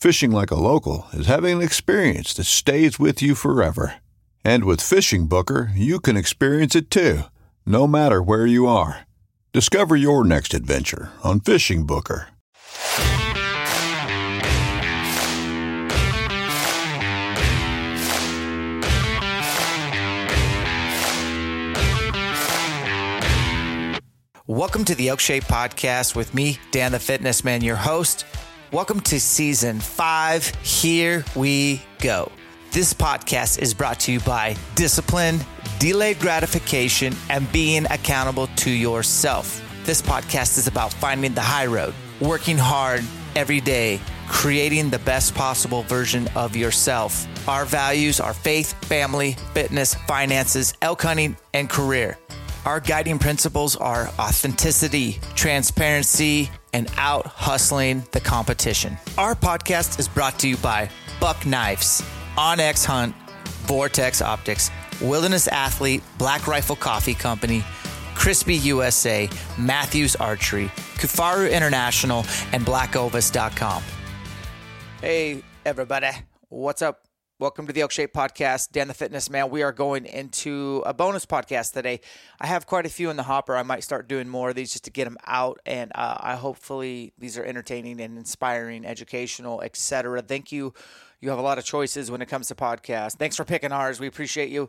Fishing like a local is having an experience that stays with you forever. And with Fishing Booker, you can experience it too, no matter where you are. Discover your next adventure on Fishing Booker. Welcome to the Elk Shape Podcast with me, Dan the Fitness Man, your host. Welcome to season five. Here we go. This podcast is brought to you by discipline, delayed gratification, and being accountable to yourself. This podcast is about finding the high road, working hard every day, creating the best possible version of yourself. Our values are faith, family, fitness, finances, elk hunting, and career. Our guiding principles are authenticity, transparency, and out hustling the competition. Our podcast is brought to you by Buck Knives, onX Hunt, Vortex Optics, Wilderness Athlete, Black Rifle Coffee Company, Crispi USA, Mathews Archery, Kifaru International, and BlackOvis.com. Hey, everybody. What's up? Welcome to the Elk Shape Podcast. Dan the Fitness Man. We are going into a bonus podcast today. I have quite a few in the hopper. I might start doing more of these just to get them out, and uh, I hopefully these are entertaining and inspiring, educational, etc. Thank you. You have a lot of choices when it comes to podcasts. Thanks for picking ours. We appreciate you.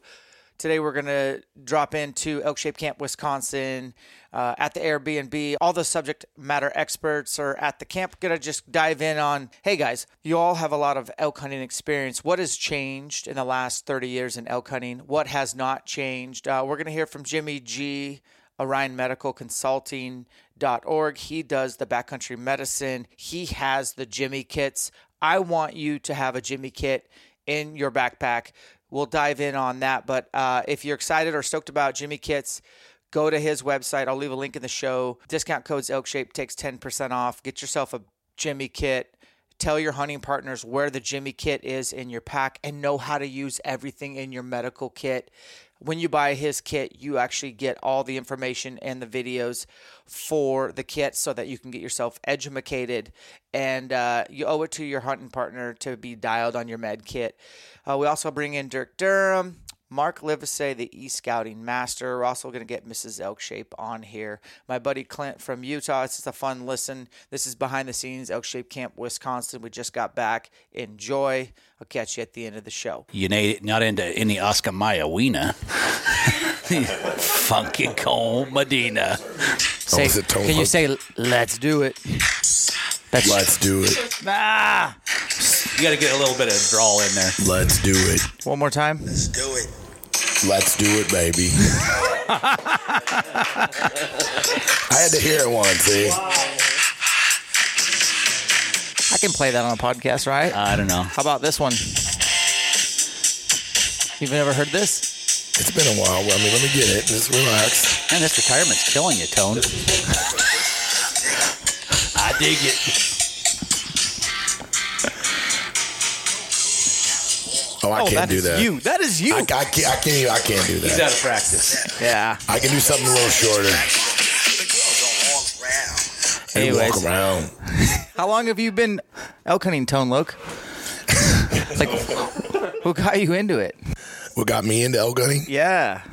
Today we're going to drop into Elk Shape Camp, Wisconsin, uh, at the Airbnb. All the subject matter experts are at the camp. Going to just dive in on, hey guys, you all have a lot of elk hunting experience. What has changed in the last 30 years in elk hunting? What has not changed? Uh, we're going to hear from Jimmy G. Orion Medical Consulting.org. He does the backcountry medicine. He has the Jimmy kits. I want you to have a Jimmy kit in your backpack we'll dive in on that. But uh, if you're excited or stoked about Jimmy Kits, go to his website. I'll leave a link in the show. Discount codes Elk Shape takes 10% off. Get yourself a Jimmy Kit. Tell your hunting partners where the Jimmy Kit is in your pack and know how to use everything in your medical kit. When you buy his kit, you actually get all the information and the videos for the kit so that you can get yourself educated and uh, you owe it to your hunting partner to be dialed on your med kit. Uh, we also bring in Dirk Durham, Mark Livesay, the e scouting master. We're also going to get Mrs. Elkshape on here. My buddy Clint from Utah. It's just a fun listen. This is behind the scenes, Elkshape Camp, Wisconsin. We just got back. Enjoy. I'll catch you at the end of the show. You need not into any Oscar Mayer wiener. Funky Cold Medina. Say, Oh, is it Tom can you say, let's do it? That's Let's do it. Ah, you got to get a little bit of drawl in there. Let's do it. one more time. Let's do it, Let's do it, baby. I had to hear it once, see? I can play that on a podcast, right? I don't know. How about this one? You've never heard this? It's been a while. I mean, let me get it. Just relax. Man, this retirement's killing you, Tone. I dig it. Oh, I Oh, can't that do that. you. That is you. I, I can't. I can't. I can't do that. He's that. out of practice. yeah. I can do something a little shorter. They Anyways, walk around. how long have you been elk hunting, Tone Loc? like, who got you into it? What got me into elk hunting? Yeah.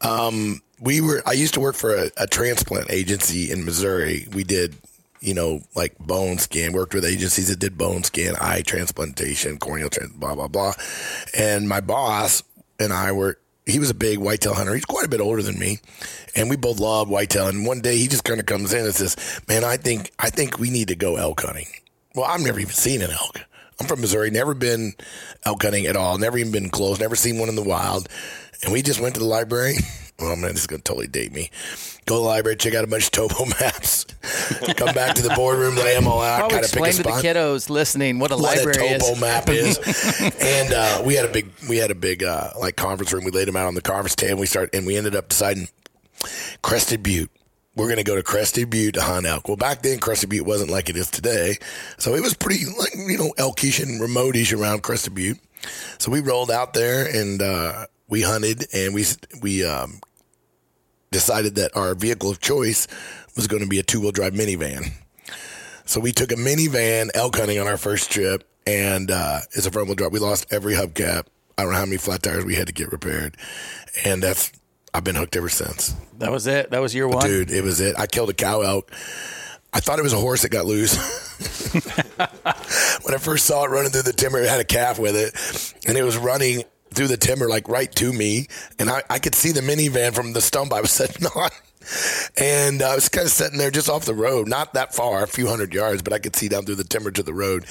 Um, we were i used to work for a, a transplant agency in missouri we did you know like bone scan worked with agencies that did bone scan eye transplantation corneal trans blah blah blah. And my boss and i were he was a big whitetail hunter. He's quite a bit older than me. And we both love whitetail. And one day he just kind of comes in and says man i think i think we need to go elk hunting. Well i've never even seen an elk. I'm from missouri. Never been elk hunting at all. Never even been close. Never seen one in the wild. And we just went to the library well, man, this is going to totally date me. Go to the library, check out a bunch of topo maps, come back to the boardroom, lay them all out, Probably kind of pick a explain to the kiddos listening what a what a library topo is. map is, and uh, we had a big, we had a big uh, like conference room. We laid them out on the conference table. We started, and we ended up deciding Crested Butte. We're going to go to Crested Butte to hunt elk. Well, back then, Crested Butte wasn't like it is today, so it was pretty like you know elkish and remote-ish around Crested Butte. So we rolled out there and uh, we hunted, and we we um, decided that our vehicle of choice was going to be a two-wheel drive minivan. So we took a minivan elk hunting on our first trip, and uh, it's a front wheel drive. We lost every hubcap. I don't know how many flat tires we had to get repaired, and that's I've been hooked ever since. That was it. That was year one. Dude, it was it. I killed a cow elk. I thought it was a horse that got loose. when I first saw it running through the timber, it had a calf with it, and it was running through the timber like right to me, and I, I could see the minivan from the stump I was sitting on. And I was kind of sitting there just off the road, not that far, a few hundred yards, but I could see down through the timber to the road.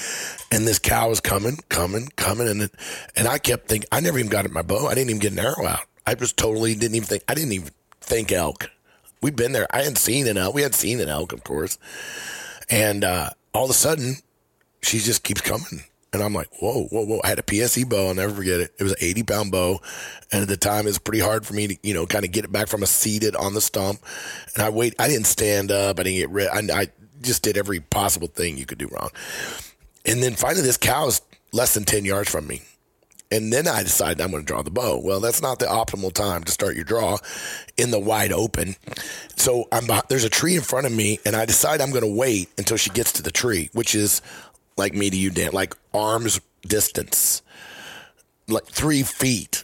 And this cow was coming, coming, coming, and it, and I kept thinking, I never even got at my bow. I didn't even get an arrow out. I just totally didn't even think. I didn't even think elk. We'd been there. I hadn't seen an elk. We had seen an elk, of course. And uh, all of a sudden, she just keeps coming. And I'm like, whoa, whoa, whoa. I had a PSE bow. I'll never forget it. It was an 80 pound bow. And at the time, it was pretty hard for me to, you know, kind of get it back from a seated on the stump. And I wait, I didn't stand up. I didn't get rid. I, I just did every possible thing you could do wrong. And then finally, this cow is less than 10 yards from me. And then I decided I'm going to draw the bow. Well, that's not the optimal time to start your draw in the wide open. So I'm there's a tree in front of me, and I decide I'm going to wait until she gets to the tree, which is like me to you, Dan, like arms distance, like three feet.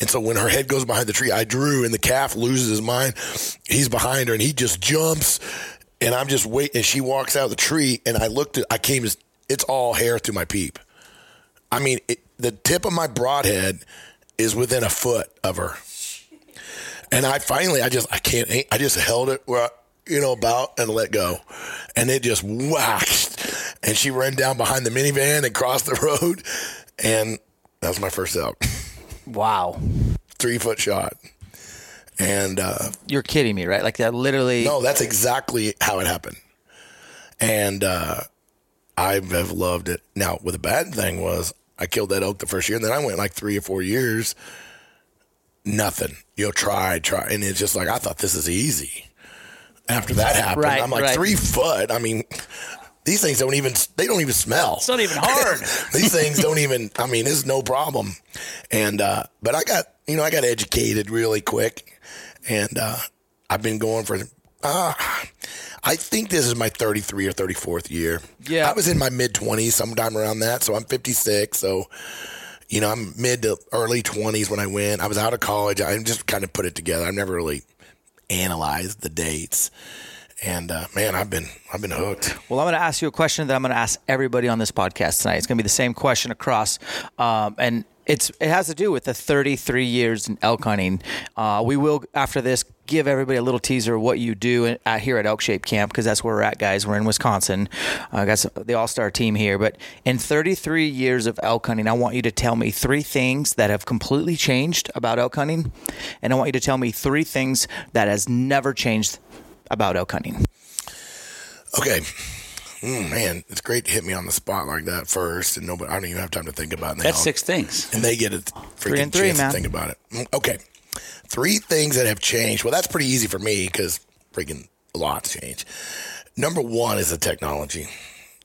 And so when her head goes behind the tree, I drew, and the calf loses his mind. He's behind her, and he just jumps, and I'm just waiting. And she walks out of the tree, and I looked at, I came as it's all hair through my peep. I mean, it, the tip of my broadhead is within a foot of her. And I finally, I just, I can't, I just held it where, I- you know, about and let go. And it just whacked. And she ran down behind the minivan and crossed the road. And that was my first elk. Wow. Three foot shot. And, uh, You're kidding me, right? Like that literally. no, that's exactly how it happened. And uh, I have loved it. Now, what the bad thing was, I killed that elk the first year, and then I went like three or four years, nothing. You know, try, try, and it's just like I thought this is easy. After that happened, Right, I'm like right. three foot. I mean, these things don't even they don't even smell. It's not even hard. These things don't even. I mean, it's no problem. And uh, but I got you know I got educated really quick, and uh, I've been going for. Uh, I think this is my 33 or 34th year. Yeah. I was in my mid 20s, sometime around that. So I'm 56. So you know I'm mid to early 20s when I went. I was out of college. I just kind of put it together. I've never really analyzed the dates. And uh, man, I've been I've been hooked. Well, I'm going to ask you a question that I'm going to ask everybody on this podcast tonight. It's going to be the same question across, um, and it's it has to do with the 33 years in elk hunting. Uh, we will after this give everybody a little teaser of what you do at, here at Elk Shape Camp because that's where we're at, guys. We're in Wisconsin. I uh, got the All Star team here, but in 33 years of elk hunting, I want you to tell me three things that have completely changed about elk hunting, and I want you to tell me three things that has never changed about elk hunting. Okay. Mm, man, it's great to hit me on the spot like that first, and nobody. I don't even have time to think about it. That's all- six things. and they get a freaking and three, chance man. to think about it. Mm, Okay, three things that have changed. Well, that's pretty easy for me because freaking a lot's changed. Number one is the technology.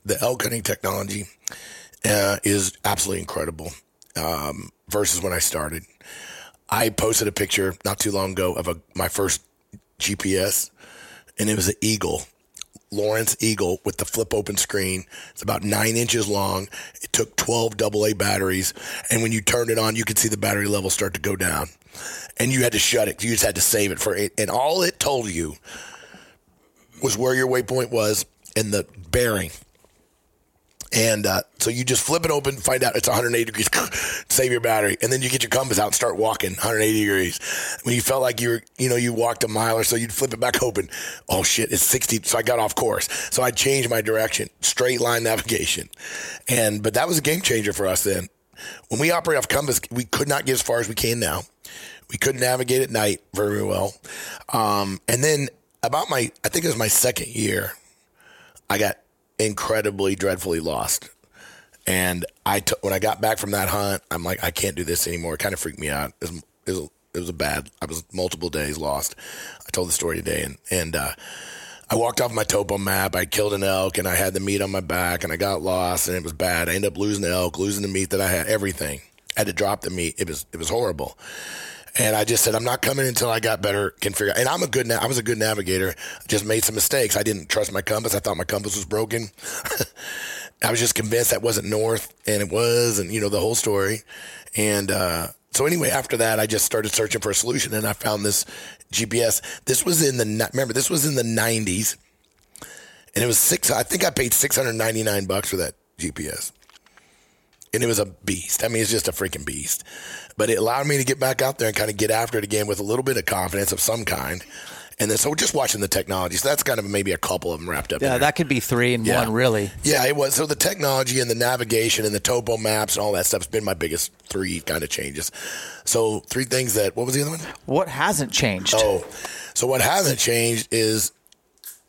The elk hunting technology uh, is absolutely incredible. um, versus when I started. I posted a picture not too long ago of a, my first GPS, and it was an Eagle, Lowrance Eagle with the flip open screen. It's about nine inches long. It took 12 AA batteries, and when you turned it on, you could see the battery level start to go down. And you had to shut it. You just had to save it for it. And all it told you was where your waypoint was and the bearing. And uh, so you just flip it open, find out it's 180 degrees, save your battery, and then you get your compass out and start walking 180 degrees. When you felt like you were, you know, you walked a mile or so, you'd flip it back open. Oh shit, it's 60. So I got off course. So I changed my direction, straight line navigation, and but that was a game changer for us then. When we operate off compass, we could not get as far as we can now. We couldn't navigate at night very well. Um, and then about my, I think it was my second year, I got incredibly dreadfully lost. And I took when I got back from that hunt, I'm like, I can't do this anymore. It kind of freaked me out. It was, it was, it was a bad. I was multiple days lost. I told the story today, and and uh, I walked off my topo map. I killed an elk, and I had the meat on my back, and I got lost, and it was bad. I ended up losing the elk, losing the meat that I had, everything. I had to drop the meat. It was it was horrible. And I just said, I'm not coming until I got better, can figure out. And I'm a good, na- I was a good navigator. Just made some mistakes. I didn't trust my compass. I thought my compass was broken. I was just convinced that wasn't north, and it was, and you know the whole story. And uh, so anyway, after that, I just started searching for a solution, and I found this GPS. This was in the remember, this was in the 90s, and it was six. I think I paid 699 bucks for that GPS and it was a beast. I mean, it's just a freaking beast. But it allowed me to get back out there and kind of get after it again with a little bit of confidence of some kind. And then, so just watching the technology. So that's kind of maybe a couple of them wrapped up. Yeah, that could be three in Yeah. one, really. Yeah, it was. So the technology and the navigation and the topo maps and all that stuff's been my biggest three kind of changes. So three things that. What was the other one? What hasn't changed? Oh, so what hasn't changed is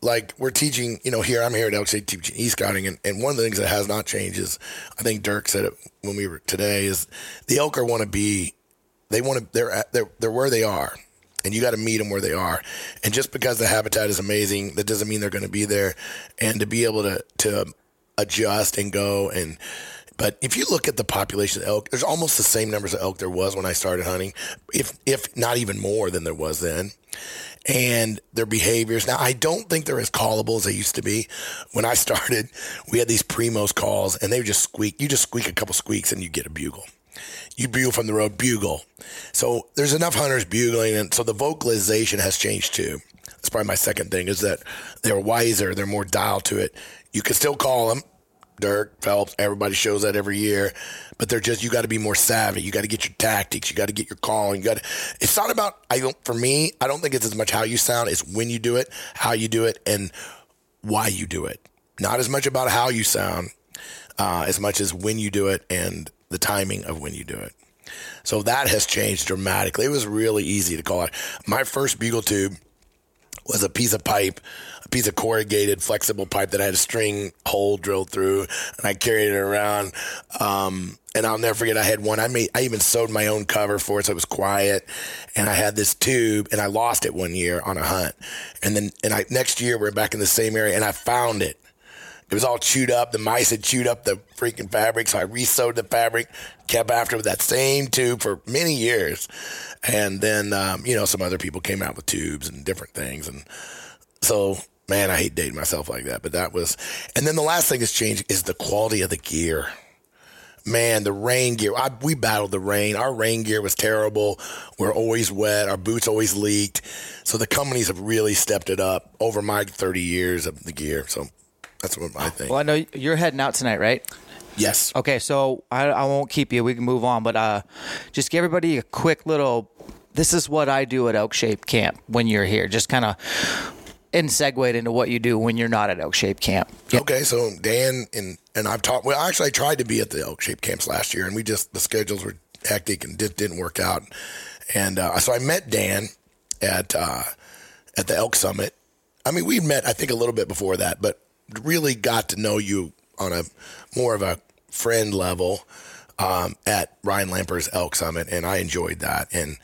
like we're teaching, you know, here I'm here at Elk Shape teaching e scouting, and, and one of the things that has not changed is I think Dirk said it when we were today is the elk are want to be, they want to they're they're they're where they are, and you got to meet them where they are, and just because the habitat is amazing, that doesn't mean they're going to be there, and to be able to to adjust and go and. But if you look at the population of elk, there's almost the same numbers of elk there was when I started hunting, if if not even more than there was then and their behaviors. Now, I don't think they're as callable as they used to be. When I started, we had these primos calls, and they would just squeak. You just squeak a couple squeaks, and you get a bugle. You bugle from the road, bugle. So there's enough hunters bugling, and so the vocalization has changed too. That's probably my second thing is that they're wiser, they're more dialed to it. You can still call them, Dirk, Phelps, everybody shows that every year. But they're just you got to be more savvy. You got to get your tactics. You got to get your calling. You got to. It's not about. I don't. For me, I don't think it's as much how you sound. It's when you do it, how you do it, and why you do it. Not as much about how you sound, uh, as much as when you do it and the timing of when you do it. So that has changed dramatically. It was really easy to call it. My first bugle tube was a piece of pipe, piece of corrugated flexible pipe that I had a string hole drilled through, and I carried it around. Um, and I'll never forget. I had one. I made. I even sewed my own cover for it, so it was quiet. And I had this tube, and I lost it one year on a hunt. And then, and I next year we're back in the same area, and I found it. It was all chewed up. The mice had chewed up the freaking fabric, so I re-sewed the fabric, kept after with that same tube for many years. And then, um, you know, some other people came out with tubes and different things. And so, man, I hate dating myself like that. But that was, and then the last thing that's changed is the quality of the gear. Man, the rain gear. I, we battled the rain. Our rain gear was terrible. We're always wet. Our boots always leaked. So the companies have really stepped it up over my 30 years of the gear. So that's what I think. Well, I know you're heading out tonight, right? Yes. Okay, so I, I won't keep you. We can move on, but uh, just give everybody a quick little. This is what I do at Elk Shape Camp when you're here. Just kind of and segue into what you do when you're not at Elk Shape Camp. Okay, so Dan and and I've talked. Well, actually, I tried to be at the elk shape camps last year, and we just the schedules were hectic and just didn't work out. And uh, so I met Dan at uh, at the elk summit. I mean, we met I think a little bit before that, but really got to know you on a more of a friend level um, at Ryan Lampers' elk summit, and I enjoyed that. And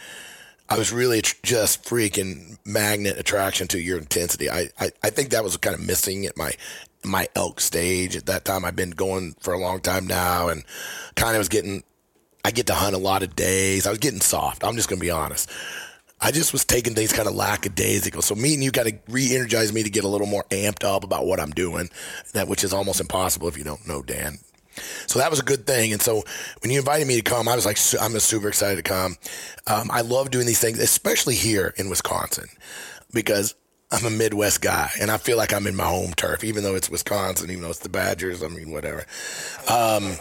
I was really just freaking magnet attraction to your intensity. I, I, I think that was kind of missing at my my elk stage at that time. I've been going for a long time now, and kind of was getting. I get to hunt a lot of days. I was getting soft. I'm just to be honest. I just was taking things kind of lackadaisical. So meeting you kind of re-energized me to get a little more amped up about what I'm doing, that which is almost impossible if you don't know Dan. So that was a good thing. And so when you invited me to come, I was like, I'm super excited to come. Um, I love doing these things, especially here in Wisconsin, because I'm a Midwest guy and I feel like I'm in my home turf, even though it's Wisconsin, even though it's the Badgers. I mean, whatever. Um,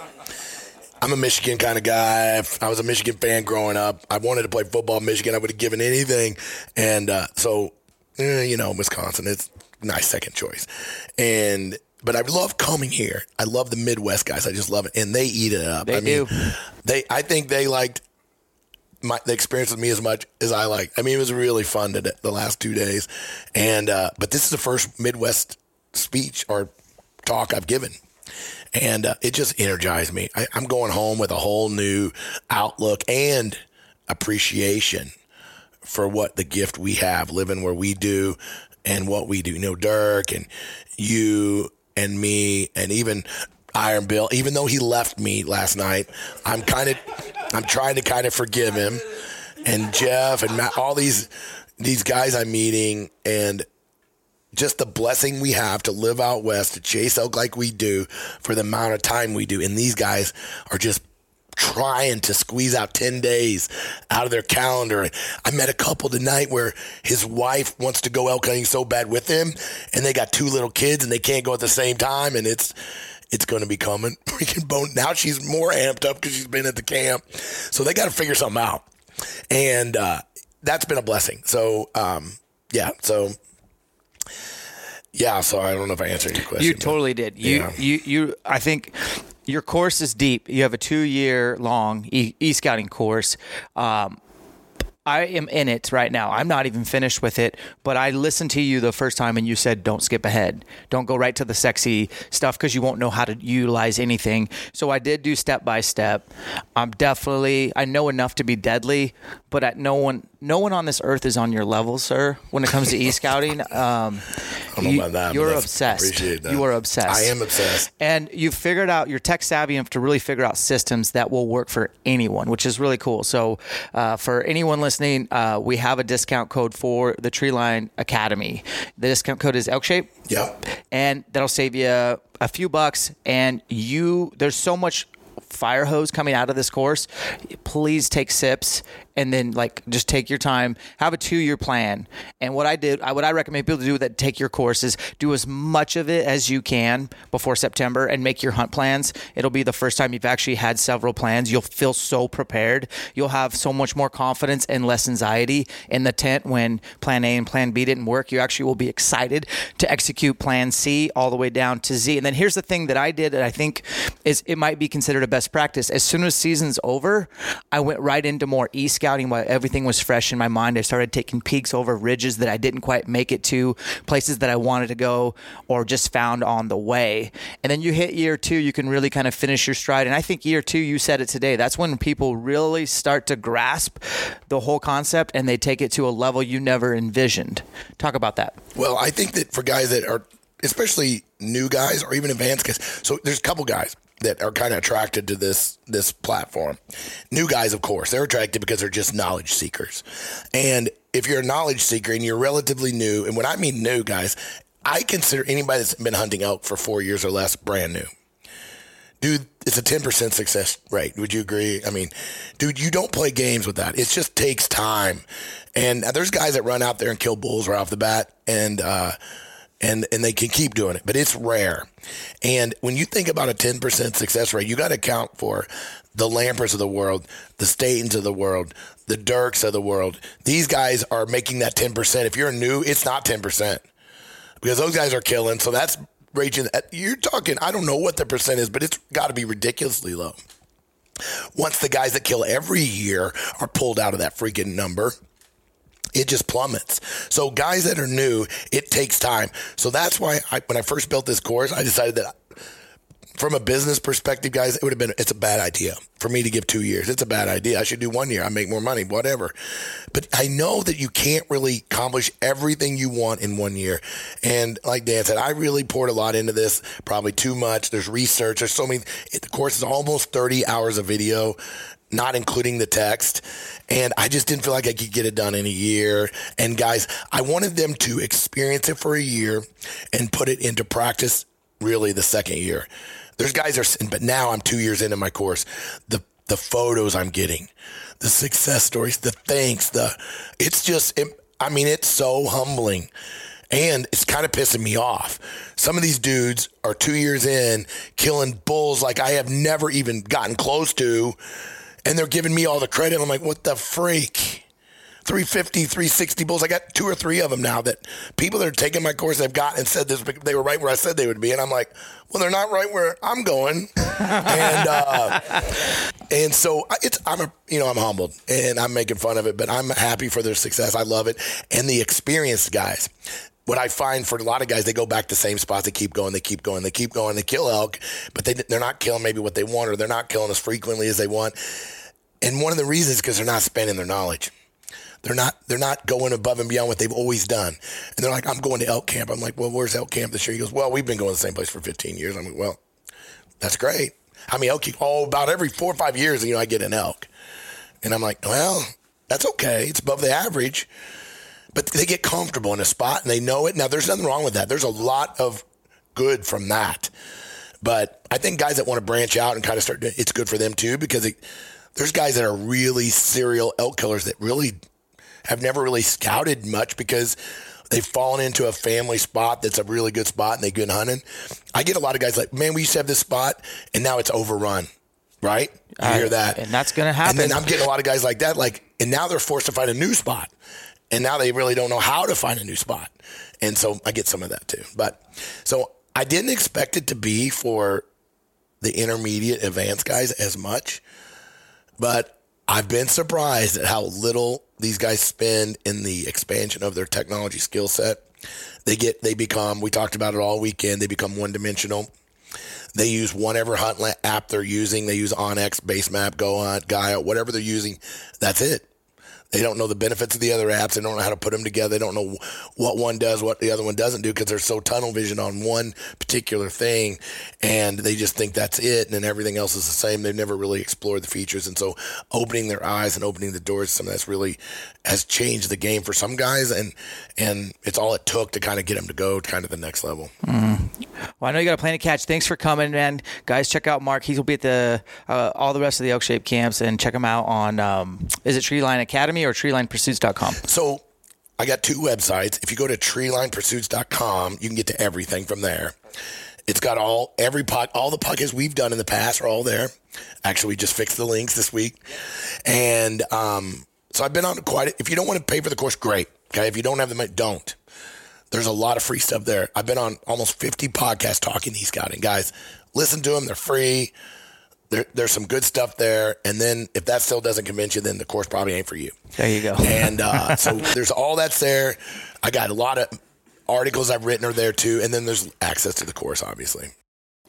I'm a Michigan kind of guy. I was a Michigan fan growing up. I wanted to play football Michigan. I would have given anything. And uh, so, eh, you know, Wisconsin, it's nice second choice. And but I love coming here. I love the Midwest guys. I just love it, and they eat it up. They I mean, do. They, I think they liked my the experience with me as much as I like. I mean, it was really fun the last two days, and uh, but this is the first Midwest speech or talk I've given. And uh, it just energized me. I, I'm going home with a whole new outlook and appreciation for what the gift we have living where we do and what we do. You know, Dirk and you and me and even Iron Bill, even though he left me last night, I'm kind of, I'm trying to kind of forgive him. And Jeff and Matt, all these, these guys I'm meeting and just the blessing we have to live out west, to chase elk like we do for the amount of time we do. And these guys are just trying to squeeze out 10 days out of their calendar. I met a couple tonight where his wife wants to go elk hunting so bad with him and they got two little kids and they can't go at the same time and it's it's going to be coming. Freaking bone now she's more amped up because she's been at the camp. So they got to figure something out. And uh, that's been a blessing. So um, yeah so yeah so i don't know if i answered your question You totally did. You, Yeah. you, you. I think your course is deep. You have a two-year long e, e scouting course. Um, I am in it right now. I'm not even finished with it, but I listened to you the first time and you said, don't skip ahead. Don't go right to the sexy stuff because you won't know how to utilize anything. So I did do step by step. I'm definitely, I know enough to be deadly, but at no one, no one on this earth is on your level, sir, when it comes to e scouting. Um, I don't know you- about that, but You're obsessed. appreciate that. You are obsessed. I am obsessed. And you've figured out you're tech savvy enough to really figure out systems that will work for anyone, which is really cool. So, uh, for anyone listening, uh, we have a discount code for the Treeline Academy. The discount code is ElkShape. Yep. And that'll save you a few bucks. And you, there's so much fire hose coming out of this course. Please take sips and then like just take your time. Have a two year plan. And what I did, I, what I recommend people to do that take your course is do as much of it as you can before September and make your hunt plans. It'll be the first time you've actually had several plans. You'll feel so prepared. You'll have so much more confidence and less anxiety in the tent when plan A and plan B didn't work. You actually will be excited to execute plan C all the way down to Z. And then here's the thing that I did that I think is it might be considered a best practice. As soon as season's over, I went right into more e scouting while everything was fresh in my mind. I started taking peeks over ridges that I didn't quite make it to, places that I wanted to go or just found on the way. And then you hit year two, you can really kind of finish your stride. And I think year two, you said it today, that's when people really start to grasp the whole concept and they take it to a level you never envisioned. Talk about that. Well, I think that for guys that are, especially new guys or even advanced guys, so there's a couple guys that are kind of attracted to this this platform. New guys, of course, they're attracted because they're just knowledge seekers. And if you're a knowledge seeker and you're relatively new, and when I mean new guys, I consider anybody that's been hunting elk for four years or less brand new. Dude, it's a 10% success rate. Would you agree? I mean, dude, you don't play games with that. It just takes time. And there's guys that run out there and kill bulls right off the bat and, uh, and, and they can keep doing it, but it's rare. And when you think about a 10% success rate, you got to account for the Lampers of the world, the Statons of the world, the Dirks of the world. These guys are making that 10%. If you're new, it's not 10% because those guys are killing. So that's raging. Uh, you're talking, I don't know what the percent is, but it's got to be ridiculously low. Once the guys that kill every year are pulled out of that freaking number, it just plummets. So guys that are new, it takes time. So that's why I, when I first built this course, I decided that from a business perspective, guys, it would have been it's a bad idea for me to give two years. It's a bad idea. I should do one year. I make more money, whatever. But I know that you can't really accomplish everything you want in one year. And like Dan said, I really poured a lot into this, probably too much. There's research. There's so many. It, the course is almost 30 hours of video not including the text. And I just didn't feel like I could get it done in a year. And guys, I wanted them to experience it for a year and put it into practice really the second year. There's guys are, but now I'm two years into my course. The the photos I'm getting, the success stories, the thanks, the it's just, it, I mean, it's so humbling. And it's kind of pissing me off. Some of these dudes are two years in killing bulls like I have never even gotten close to. And they're giving me all the credit. I'm like, what the freak? 350, 360 bulls. I got two or three of them now that people that are taking my course have got and said this, they were right where I said they would be. And I'm like, well, they're not right where I'm going. and, uh, and so it's, I'm a, you know, I'm humbled and I'm making fun of it, but I'm happy for their success. I love it. And the experienced guys, what I find for a lot of guys, they go back to the same spots. They keep going, they keep going, they keep going. They kill elk, but they, they're not killing maybe what they want, or they're not killing as frequently as they want. And one of the reasons because they're not spending their knowledge. They're not they're not going above and beyond what they've always done. And they're like, I'm going to elk camp. I'm like, well, where's elk camp this year? He goes, well, we've been going to the same place for 15 years. I'm like, well, that's great. I mean, elk all about every four or five years, you know, I get an elk. And I'm like, well, that's okay. It's above the average. But they get comfortable in a spot and they know it. Now, there's nothing wrong with that. There's a lot of good from that. But I think guys that want to branch out and kind of start, it's good for them too because it, there's guys that are really serial elk killers that really have never really scouted much because they've fallen into a family spot that's a really good spot and they good hunting. I get a lot of guys like, man, we used to have this spot and now it's overrun. Right? You hear uh, that? And that's going to happen. And then I'm getting a lot of guys like that. Like, and now they're forced to find a new spot. And now they really don't know how to find a new spot. And so I get some of that too. But so I didn't expect it to be for the intermediate advanced guys as much. But I've been surprised at how little these guys spend in the expansion of their technology skill set. They get, they become, we talked about it all weekend, they become one dimensional. They use whatever hunt app they're using. They use onX, Basemap, Go Hunt, Gaia, whatever they're using. That's it. They don't know the benefits of the other apps. They don't know how to put them together. They don't know what one does, what the other one doesn't do because they're so tunnel vision on one particular thing. And they just think that's it. And then everything else is the same. They've never really explored the features. And so opening their eyes and opening the doors, some that's really has changed the game for some guys. And, and it's all it took to kind of get them to go to kind of the next level. Mm. Well, I know you got a plan to catch. Thanks for coming, man. Guys, check out Mark. He will be at the uh, all the rest of the Elk Shape camps and check him out on, um, is it Tree Line Academy or treelinepursuits.com. So I got two websites. If you go to treelinepursuits.com, you can get to everything from there. It's got all every pod, all the podcasts we've done in the past are all there. Actually, we just fixed the links this week, and um, so I've been on quite. A, if you don't want to pay for the course, great. Okay, if you don't have the money, don't. There's a lot of free stuff there. I've been on almost 50 podcasts talking to scouting guys. Listen to them; they're free there, there's some good stuff there. And then if that still doesn't convince you, then the course probably ain't for you. There you go. And uh, so there's all that's there. I got a lot of articles I've written are there too. And then there's access to the course, obviously.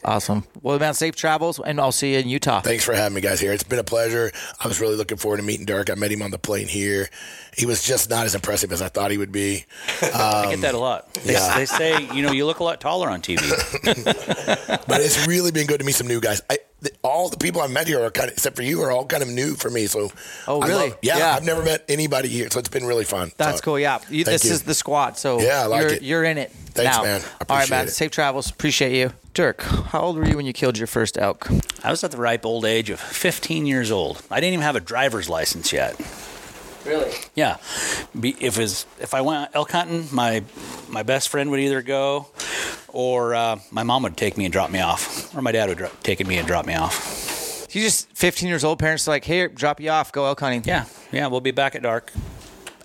Awesome. Well, man, safe travels, and I'll see you in Utah. Thanks for having me, guys. Here, it's been a pleasure. I was really looking forward to meeting Dirk. I met him on the plane here. He was just not as impressive as I thought he would be. Um, I get that a lot. They, yeah. they say, you know, you look a lot taller on TV. but it's really been good to meet some new guys. I, all the people I've met here are kind of, except for you, are all kind of new for me. So, oh really? Love, yeah, yeah, I've never met anybody here, so it's been really fun. That's so, cool. Yeah, you, this you. is the squad. So yeah, I like you're, it. You're in it. Thanks, now. man. all right, man. It. Safe travels. Appreciate you, Dirk. How old were you when you killed your first elk? I was at the ripe old age of 15 years old. I didn't even have a driver's license yet. Really? Yeah. If was if I went elk hunting, my my best friend would either go, or uh, my mom would take me and drop me off, or my dad would take me and drop me off. You just 15 years old. Parents are like, "Hey, drop you off. Go elk hunting." Yeah, yeah. We'll be back at dark.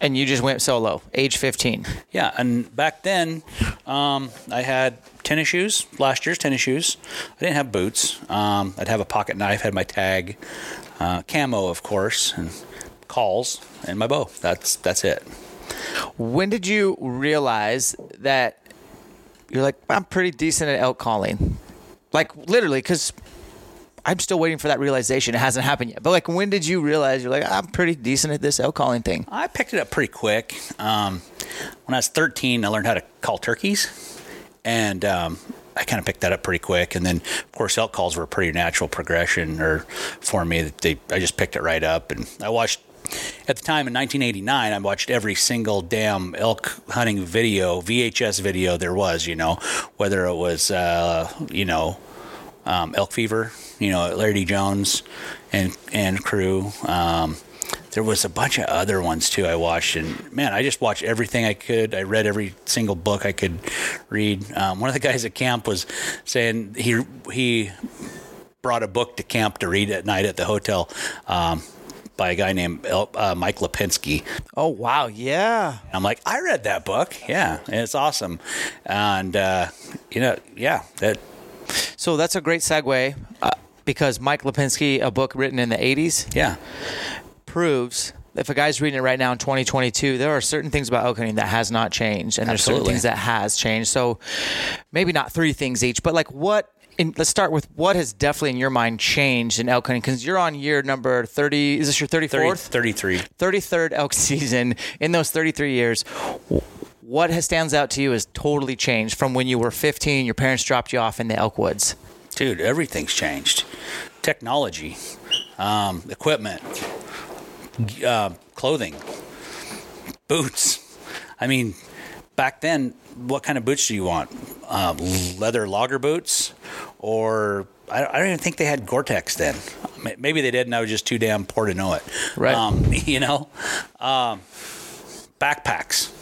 And you just went solo, age 15. Yeah, and back then, um, I had tennis shoes. Last year's tennis shoes. I didn't have boots. Um, I'd have a pocket knife. Had my tag, uh, camo, of course, and calls, and my bow. That's that's it. When did you realize that you're like, I'm pretty decent at elk calling? Like literally, because I'm still waiting for that realization. It hasn't happened yet. But like, when did you realize you're like, I'm pretty decent at this elk calling thing? I picked it up pretty quick. Um, when I was 13, I learned how to call turkeys, and um, I kind of picked that up pretty quick, and then of course elk calls were a pretty natural progression, or for me, they I just picked it right up, and I watched at the time in 1989, I watched every single damn elk hunting video, VHS video there was, you know, whether it was, uh, you know, um, Elk Fever, you know, Larry D. Jones and, and crew. Um, there was a bunch of other ones too I watched, and man, I just watched everything I could. I read every single book I could read. Um, one of the guys at camp was saying he he brought a book to camp to read at night at the hotel. Um, by a guy named uh, Mike Lapinski. Oh wow, yeah. I'm like, I read that book. Yeah, and it's awesome, and uh, you know, yeah, that. So that's a great segue uh, because Mike Lapinski, a book written in the '80s, yeah, proves if a guy's reading it right now in 2022, there are certain things about elk hunting that has not changed, and there's certain things that has changed. So maybe not three things each, but like what let's start with what has definitely in your mind changed in elk hunting? Because you're on year number 30 is this your 34th 33 33rd elk season in those 33 years. What has stands out to you has totally changed from when you were 15 your parents dropped you off in the elk woods? Dude everything's changed. Technology um, equipment uh, clothing boots. I mean back then what kind of boots do you want? Um, leather logger boots, or I, I, don't even think they had Gore-Tex then. Maybe they did, and I was just too damn poor to know it. Right. Um, you know, um, backpacks.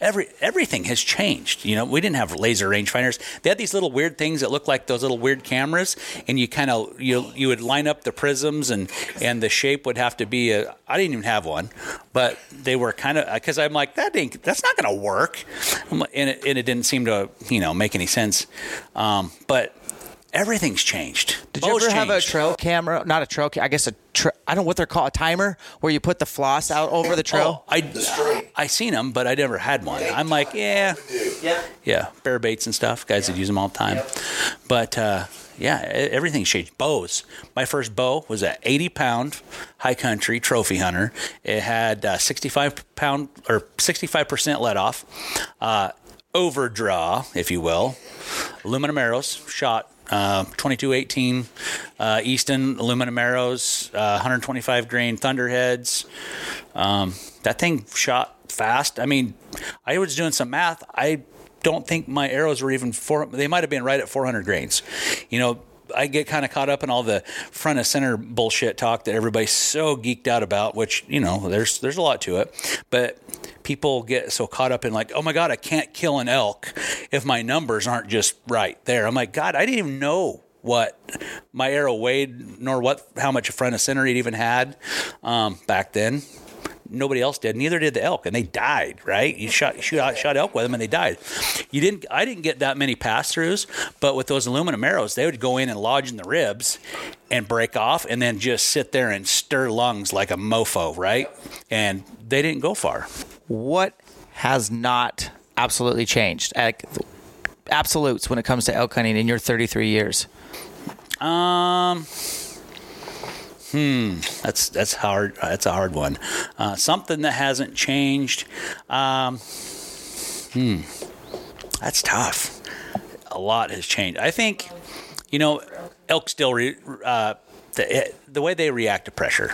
Every everything has changed. You know, we didn't have laser rangefinders. They had these little weird things that looked like those little weird cameras, and you kind of you you would line up the prisms, and and the shape would have to be a. I didn't even have one, but they were kind of because I'm like that ain't that's not going to work, and it, and it didn't seem to you know make any sense. Um, but everything's changed. Did you ever changed. have a trail camera? Not a trail. I guess a. Tra- I don't know what they're called. A timer where you put the floss out over the trail. Oh, I I seen them, but I never had one. I'm like, yeah, yeah, yeah, bear baits and stuff. Guys that use them all the time. But uh, yeah, everything's changed. Bows. My first bow was an 80 pound high country trophy hunter. It had uh, 65 pound or 65 percent let off. Uh, overdraw, if you will. Aluminum arrows shot uh, 2218 uh, Easton aluminum arrows, uh, 125 grain Thunderheads. Um, that thing shot fast. I mean, I was doing some math. I don't think my arrows were even four. They might have been right at 400 grains. You know, I get kind of caught up in all the front of center bullshit talk that everybody's so geeked out about, which you know, there's there's a lot to it, but people get so caught up in like, oh my god, I can't kill an elk if my numbers aren't just right there. I'm like, God, I didn't even know what my arrow weighed, nor what how much a front of center it even had um, back then nobody else did. Neither did the elk, and they died. Right? You shot shoot out, shot elk with them, and they died. You didn't. I didn't get that many pass throughs, but with those aluminum arrows, they would go in and lodge in the ribs and break off, and then just sit there and stir lungs like a mofo. Right? And they didn't go far. What has not absolutely changed? Absolutes when it comes to elk hunting in your 33 years. Um Hmm, that's that's hard. That's a hard one. Uh, something that hasn't changed. Um, hmm, that's tough. A lot has changed. I think, you know, elk still re, uh, the the way they react to pressure.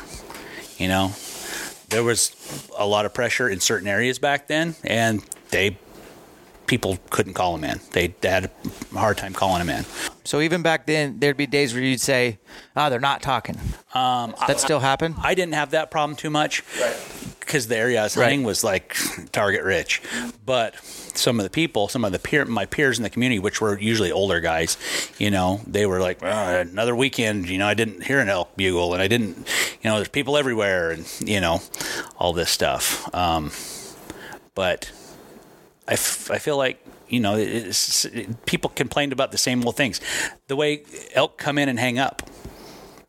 You know, there was a lot of pressure in certain areas back then, and they people couldn't call him in. They, they had a hard time calling him in. So even back then, there'd be days where you'd say, "Ah, oh, they're not talking." Um, that I, still happen. I didn't have that problem too much because the area I was hunting right. was like target rich. But some of the people, some of the peer, my peers in the community, which were usually older guys, you know, they were like, oh, another weekend, you know, I didn't hear an elk bugle, and I didn't, you know, there's people everywhere, and you know, all this stuff. Um, but I, f- I feel like you know it, people complained about the same old things. The way elk come in and hang up,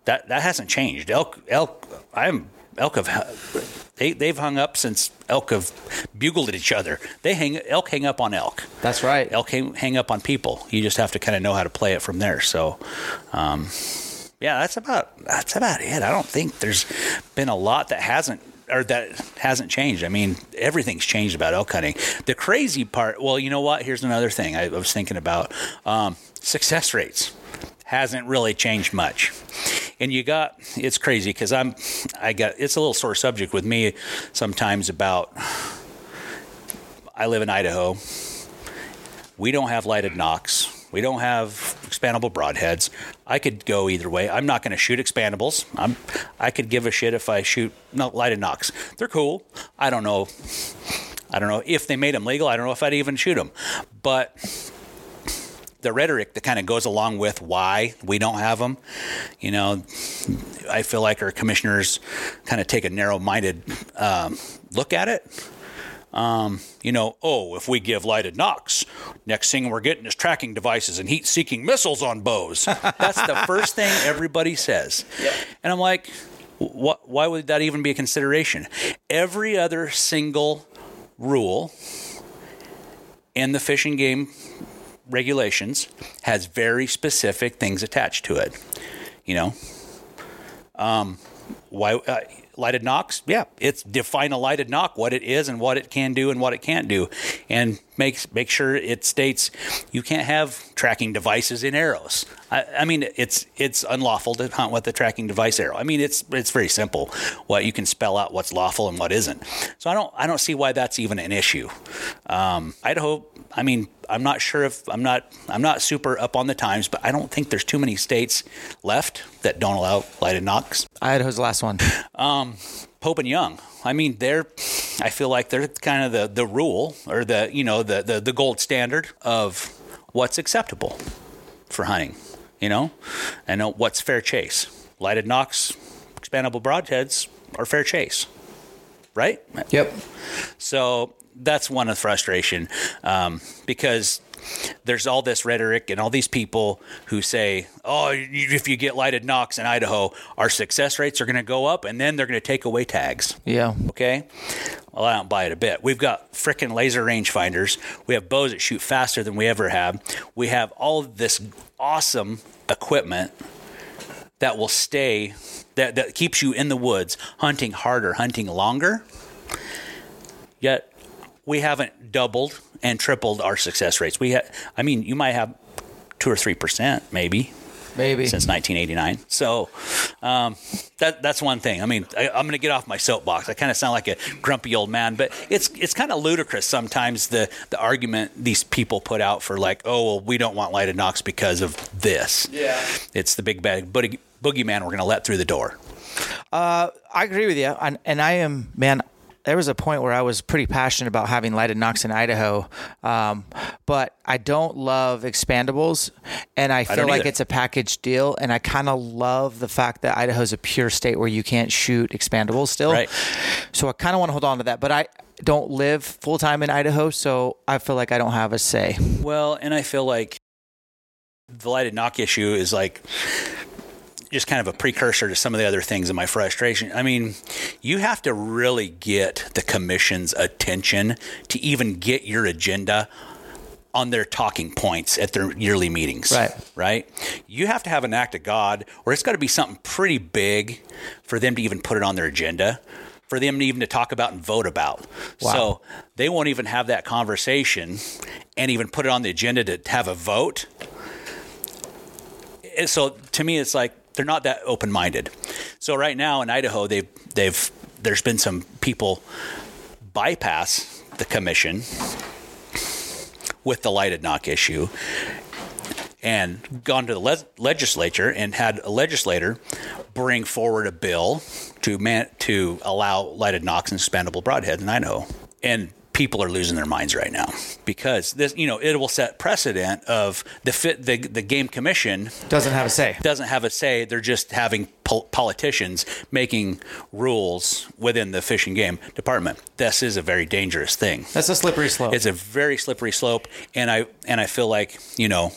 that that hasn't changed. Elk elk I'm elk have they they've hung up since elk have bugled at each other. They hang elk hang up on elk. That's right. Elk hang, hang up on people. You just have to kind of know how to play it from there. So. Um, yeah, that's about that's about it. I don't think there's been a lot that hasn't or that hasn't changed. I mean, everything's changed about elk hunting. The crazy part, well, you know what? Here's another thing I, was thinking about um, success rates hasn't really changed much. And you got it's crazy because I'm I got it's a little sore subject with me sometimes about I live in Idaho. We don't have lighted nocks. We don't have expandable broadheads. I could go either way. I'm not going to shoot expandables. I'm I could give a shit if I shoot no, lighted nocks. They're cool. I don't know. I don't know if they made them legal. I don't know if I'd even shoot them. But the rhetoric that kind of goes along with why we don't have them. You know, I feel like our commissioners kind of take a narrow-minded um, look at it. Um, you know, oh, if we give lighted nocks, next thing we're getting is tracking devices and heat-seeking missiles on bows. That's the first thing everybody says, yep. and I'm like, what? Why would that even be a consideration? Every other single rule in the fishing game regulations has very specific things attached to it. You know, um, why uh, lighted nocks, Yeah, it's define a lighted nock, what it is and what it can do and what it can't do, and make make sure it states you can't have tracking devices in arrows. I, I, mean, it's it's unlawful to hunt with a tracking device arrow. I mean, it's it's very simple. What you can spell out what's lawful and what isn't. So I don't I don't see why that's even an issue. Um, Idaho. I mean, I'm not sure if I'm not I'm not super up on the times, but I don't think there's too many states left that don't allow lighted nocks. Idaho's the last one. Um, Pope and Young. I mean, they're I feel like they're kind of the the rule or the you know the the, the gold standard of what's acceptable for hunting. You know, and what's fair chase. Lighted nocks, expandable broadheads are fair chase, right? Yep. So that's one of the frustration um, because there's all this rhetoric and all these people who say, "Oh, if you get lighted nocks in Idaho, our success rates are going to go up, and then they're going to take away tags." Yeah. Okay. Well, I don't buy it a bit. We've got freaking laser rangefinders. We have bows that shoot faster than we ever have. We have all this awesome equipment that will stay that that keeps you in the woods hunting harder, hunting longer. Yet we haven't doubled and tripled our success rates. We, ha- I mean, you might have two or three percent, maybe, maybe since 1989. So um, that that's one thing. I mean, I, am going to get off my soapbox. I kind of sound like a grumpy old man, but it's it's kind of ludicrous sometimes the the argument these people put out for like, oh, well, we don't want lighted nocks because of this. Yeah, it's the big bad boogie, boogeyman we're going to let through the door. Uh, I agree with you, and, and I am man there was a point where I was pretty passionate about having lighted nocks in Idaho, um, but I don't love expandables, and I feel I like it's a package deal. And I kind of love the fact that Idaho is a pure state where you can't shoot expandables still. Right. So I kind of want to hold on to that, but I don't live full time in Idaho, so I feel like I don't have a say. Well, and I feel like the lighted nock issue is like just kind of a precursor to some of the other things in my frustration. I mean, you have to really get the commission's attention to even get your agenda on their talking points at their yearly meetings. Right. Right. You have to have an act of God, or it's got to be something pretty big for them to even put it on their agenda, for them to even to talk about and vote about. Wow. So they won't even have that conversation and even put it on the agenda to have a vote. So to me, it's like they're not that open minded. So right now in Idaho, they've they've there's been some people bypass the commission with the lighted nock issue and gone to the le- legislature and had a legislator bring forward a bill to man- to allow lighted nocks and expandable broadheads in Idaho. And people are losing their minds right now because this, you know, it will set precedent of the fit, the, the game commission doesn't have a say. Doesn't have a say. They're just having pol- politicians making rules within the fishing game department. This is a very dangerous thing. That's a slippery slope. It's a very slippery slope, and I and I feel like you know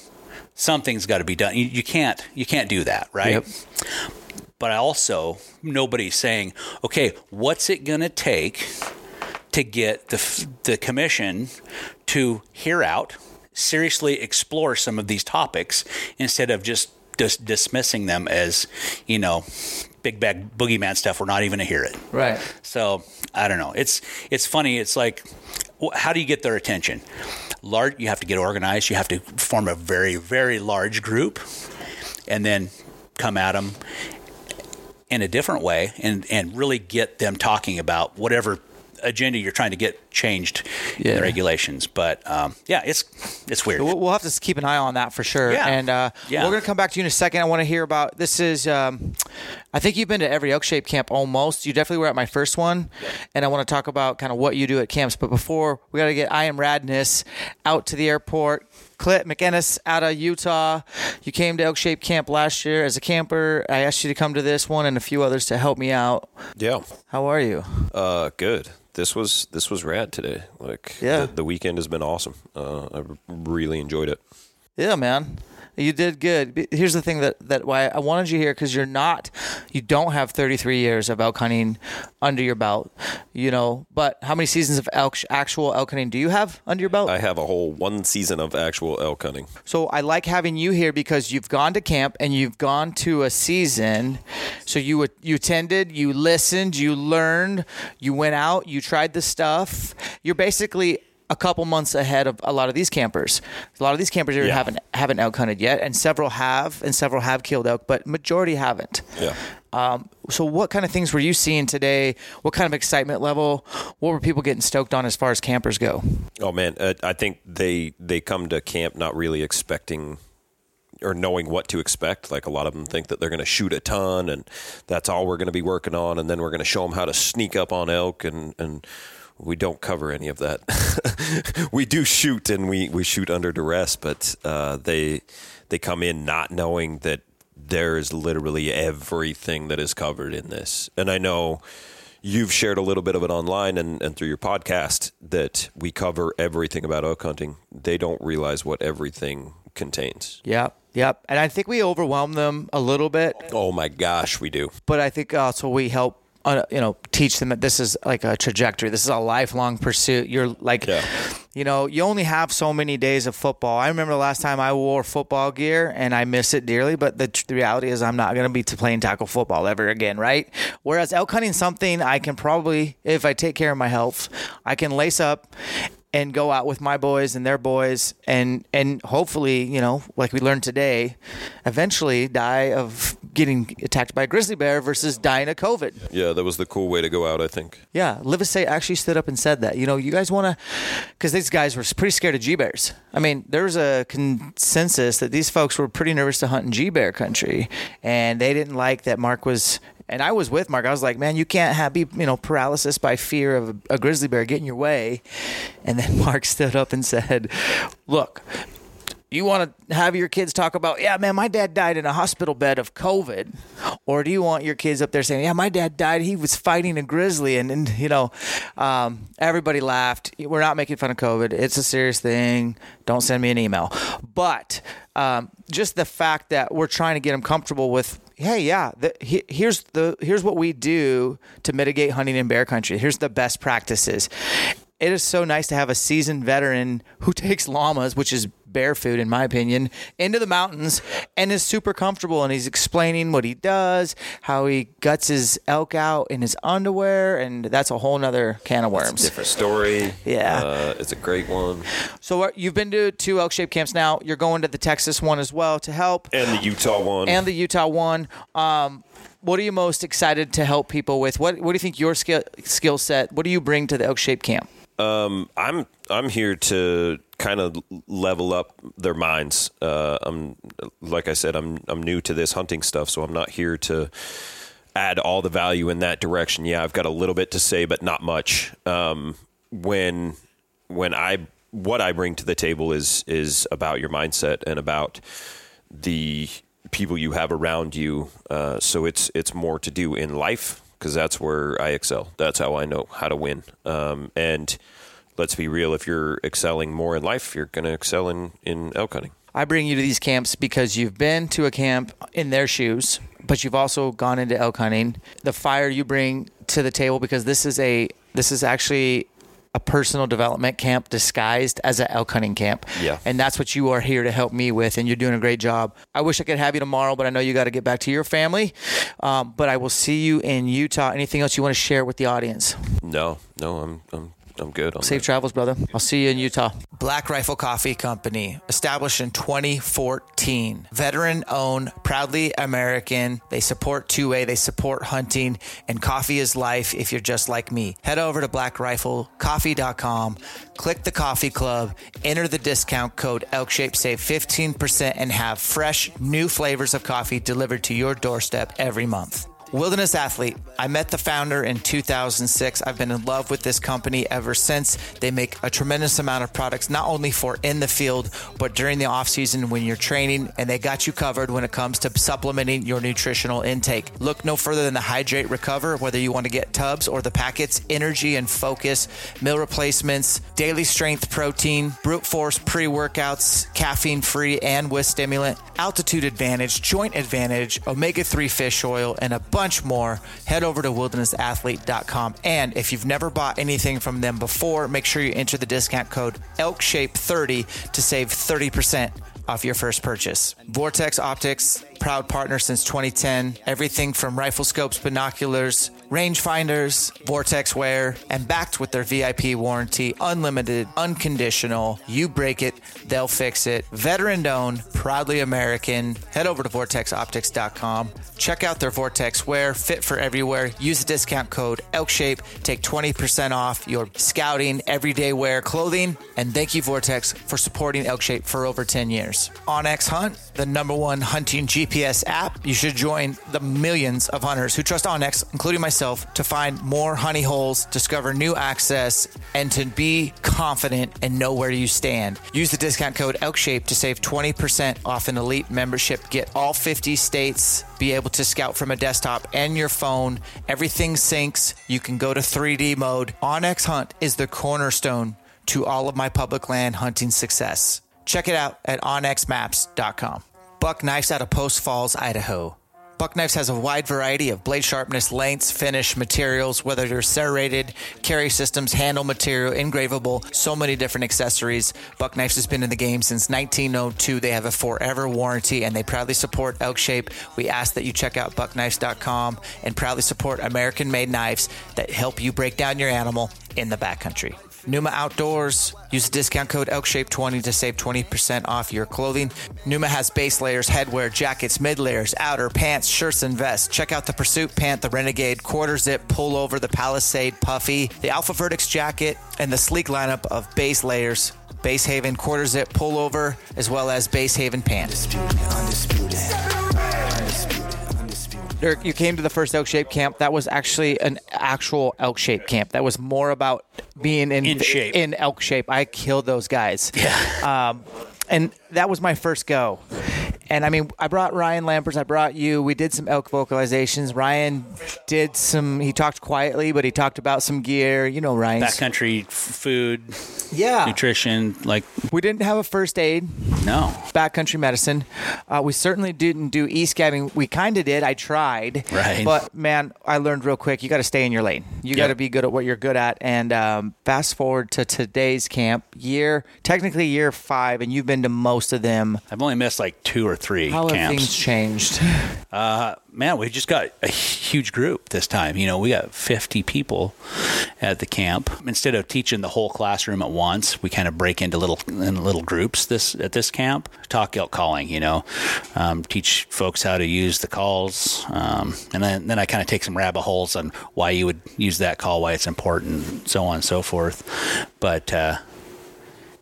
something's got to be done. You, you can't you can't do that, right? Yep but I also nobody's saying, okay, what's it going to take to get the, the commission to hear out, seriously explore some of these topics instead of just dis- dismissing them as, you know, big bag boogeyman stuff, we're not even gonna hear it. Right. So I don't know. It's it's funny. It's like, how do you get their attention? Large. You have to get organized. You have to form a very very large group, and then come at them in a different way, and and really get them talking about whatever agenda you're trying to get changed in the regulations. But um, yeah, it's it's weird. We'll, we'll have to keep an eye on that for sure. Yeah. And uh, Yeah. we're going to come back to you in a second. I want to hear about this. Is um, I think you've been to every Elk Shape camp almost. You definitely were at my first one, and I want to talk about kind of what you do at camps. But before we got to get I am Radness out to the airport. Clint McInnes out of Utah. You came to Elk Shape Camp last year as a camper. I asked you to come to this one and a few others to help me out. Yeah. How are you? Uh, good. This was this was rad today. Like, Yeah. the, the weekend has been awesome. Uh, I really enjoyed it. Yeah, man. You did good. Here's the thing that, that why I wanted you here because you're not, you don't have 33 years of elk hunting under your belt, you know. But how many seasons of elk actual elk hunting do you have under your belt? I have a whole one season of actual elk hunting. So I like having you here because you've gone to camp and you've gone to a season. So you you attended, you listened, you learned, you went out, you tried the stuff. You're basically a couple months ahead of a lot of these campers. A lot of these campers here Yeah. haven't haven't elk hunted yet, and several have, and several have killed elk, but majority haven't. Yeah. Um, so what kind of things were you seeing today? What kind of excitement level? What were people getting stoked on as far as campers go? Oh man, uh, I think they they come to camp not really expecting or knowing what to expect. Like a lot of them think that they're going to shoot a ton, and that's all we're going to be working on, and then we're going to show them how to sneak up on elk, and and we don't cover any of that. we do shoot, and we we shoot under duress, but uh, they they come in not knowing that there is literally everything that is covered in this, and I know you've shared a little bit of it online and, and through your podcast that we cover everything about elk hunting. They don't realize what everything contains. Yep, yep. And I think we overwhelm them a little bit. Oh my gosh, we do. but I think also we help. Uh, you know, teach them that this is like a trajectory. This is a lifelong pursuit. You're like, Yeah. you know, you only have so many days of football. I remember the last time I wore football gear, and I miss it dearly. But the, tr- the reality is, I'm not going to be playing tackle football ever again, right? Whereas elk hunting, something I can probably, if I take care of my health, I can lace up and go out with my boys and their boys and and hopefully you know like we learned today eventually die of getting attacked by a grizzly bear versus dying of covid Yeah, that was the cool way to go out, I think. yeah livesay actually stood up and said that you know you guys want to because these guys were pretty scared of g-bears i mean there was a consensus that these folks were pretty nervous to hunt in g-bear country and they didn't like that mark was and I was with Mark. I was like, "Man, you can't have be you know paralysis by fear of a, a grizzly bear getting your way." And then Mark stood up and said, "Look, you want to have your kids talk about, yeah, man, my dad died in a hospital bed of COVID, or do you want your kids up there saying, yeah, my dad died, he was fighting a grizzly, and, and you know, um, everybody laughed. We're not making fun of COVID. It's a serious thing. Don't send me an email. But um, just the fact that we're trying to get them comfortable with. Hey, yeah. The, he, here's the here's what we do to mitigate hunting in bear country. Here's the best practices it is so nice to have a seasoned veteran who takes llamas, which is bear food in my opinion, into the mountains and is super comfortable and he's explaining what he does, how he guts his elk out in his underwear, and that's a whole nother can of worms. Different story. Yeah. Uh, it's a great one. So uh, you've been to two elk shaped camps now. You're going to the Texas one as well to help. And the Utah one. and the Utah one. Um, what are you most excited to help people with? What What do you think your skill skill set? What do you bring to the Elk Shape Camp? I'm I'm here to kind of level up their minds. Uh, I'm like I said, I'm I'm new to this hunting stuff, so I'm not here to add all the value in that direction. Yeah, I've got a little bit to say, but not much. Um, when when I what I bring to the table is is about your mindset and about the people you have around you. Uh, so it's it's more to do in life because that's where I excel. That's how I know how to win. Um, and let's be real: if you're excelling more in life, you're going to excel in in elk hunting. I bring you to these camps because you've been to a camp in their shoes, but you've also gone into elk hunting. The fire you bring to the table because this is a this is actually a personal development camp disguised as an elk hunting camp. Yeah. And that's what you are here to help me with, and you're doing a great job. I wish I could have you tomorrow, but I know you got to get back to your family. Um, but I will see you in Utah. Anything else you want to share with the audience? No, no, I'm I'm I'm good. On Safe that. travels, brother. I'll see you in Utah. Black Rifle Coffee Company, established in 2014. Veteran owned, proudly American. They support 2A, they support hunting, and coffee is life if you're just like me. Head over to blackriflecoffee.com, click the coffee club, enter the discount code ElkShape, save 15%, and have fresh, new flavors of coffee delivered to your doorstep every month. Wilderness Athlete. I met the founder in 2006. I've been in love with this company ever since. They make a tremendous amount of products, not only for in the field, but during the off season when you're training, and they got you covered when it comes to supplementing your nutritional intake. Look no further than the Hydrate Recover, whether you want to get tubs or the packets, energy and focus, meal replacements, daily strength protein, brute force pre workouts, caffeine free and with stimulant, altitude advantage, joint advantage, omega 3 fish oil, and a bunch more, head over to wildernessathlete.com. And if you've never bought anything from them before, make sure you enter the discount code ELKSHAPE30 to save 30% off your first purchase. Vortex Optics, proud partner since 2010. Everything from rifle scopes, binoculars, rangefinders, Vortex wear, and backed with their VIP warranty, unlimited, unconditional. You break it, they'll fix it. Veteran owned, proudly American. Head over to vortexoptics.com. Check out their Vortex wear, fit for everywhere. Use the discount code ELKSHAPE. Take 20% off your scouting, everyday wear clothing. And thank you, Vortex, for supporting ElkShape for over 10 years. onX Hunt, the number one hunting GPS app. You should join the millions of hunters who trust onX, including myself, to find more honey holes, discover new access, and to be confident and know where you stand. Use the discount code ELKSHAPE to save 20% off an elite membership. Get all 50 states, be able to scout from a desktop and your phone. Everything syncs. You can go to 3D mode. onX Hunt is the cornerstone to all of my public land hunting success. Check it out at onxmaps.com. Buck Knives out of Post Falls, Idaho. Buck Knives has a wide variety of blade sharpness, lengths, finish, materials, whether they're serrated, carry systems, handle material, engravable, so many different accessories. Buck Knives has been in the game since 1902. They have a forever warranty and they proudly support Elk Shape. We ask that you check out buckknives.com and proudly support American made knives that help you break down your animal in the backcountry. Numa Outdoors. Use the discount code ELKSHAPE20 to save 20% off your clothing. Numa has base layers, headwear, jackets, mid layers, outer, pants, shirts, and vests. Check out the Pursuit Pant, the Renegade, Quarter Zip, Pullover, the Palisade, Puffy, the Alpha Vertex Jacket, and the sleek lineup of base layers. Base Haven Quarter Zip Pullover, as well as Base Haven Pant. Dirk, you came to the first elk shape camp. That was actually an actual elk shape camp. That was more about being in, In shape. In elk shape. I killed those guys. Yeah. Um, and that was my first go. And I mean, I brought Ryan Lampers. I brought you. We did some elk vocalizations. Ryan did some. He talked quietly, but he talked about some gear. You know, Ryan. Backcountry f- food, Yeah. nutrition, like We didn't have a first aid. no. backcountry medicine. Uh, we certainly didn't do e-scabbing. We kind of did. I tried. Right. But man, I learned real quick. You got to stay in your lane. You got to be good at what you're good at. And um, fast forward to today's camp, year technically year five, and you've been to most of them. I've only missed like two or three How have camps. things changed? Uh, man, we just got a huge group this time. You know, we got 50 people at the camp. Instead of teaching the whole classroom at once, we kind of break into little in little groups this at this camp. Talk elk calling, you know, um, teach folks how to use the calls, um, and then then I kind of take some rabbit holes on why you would use that call, why it's important, so on and so forth. But uh,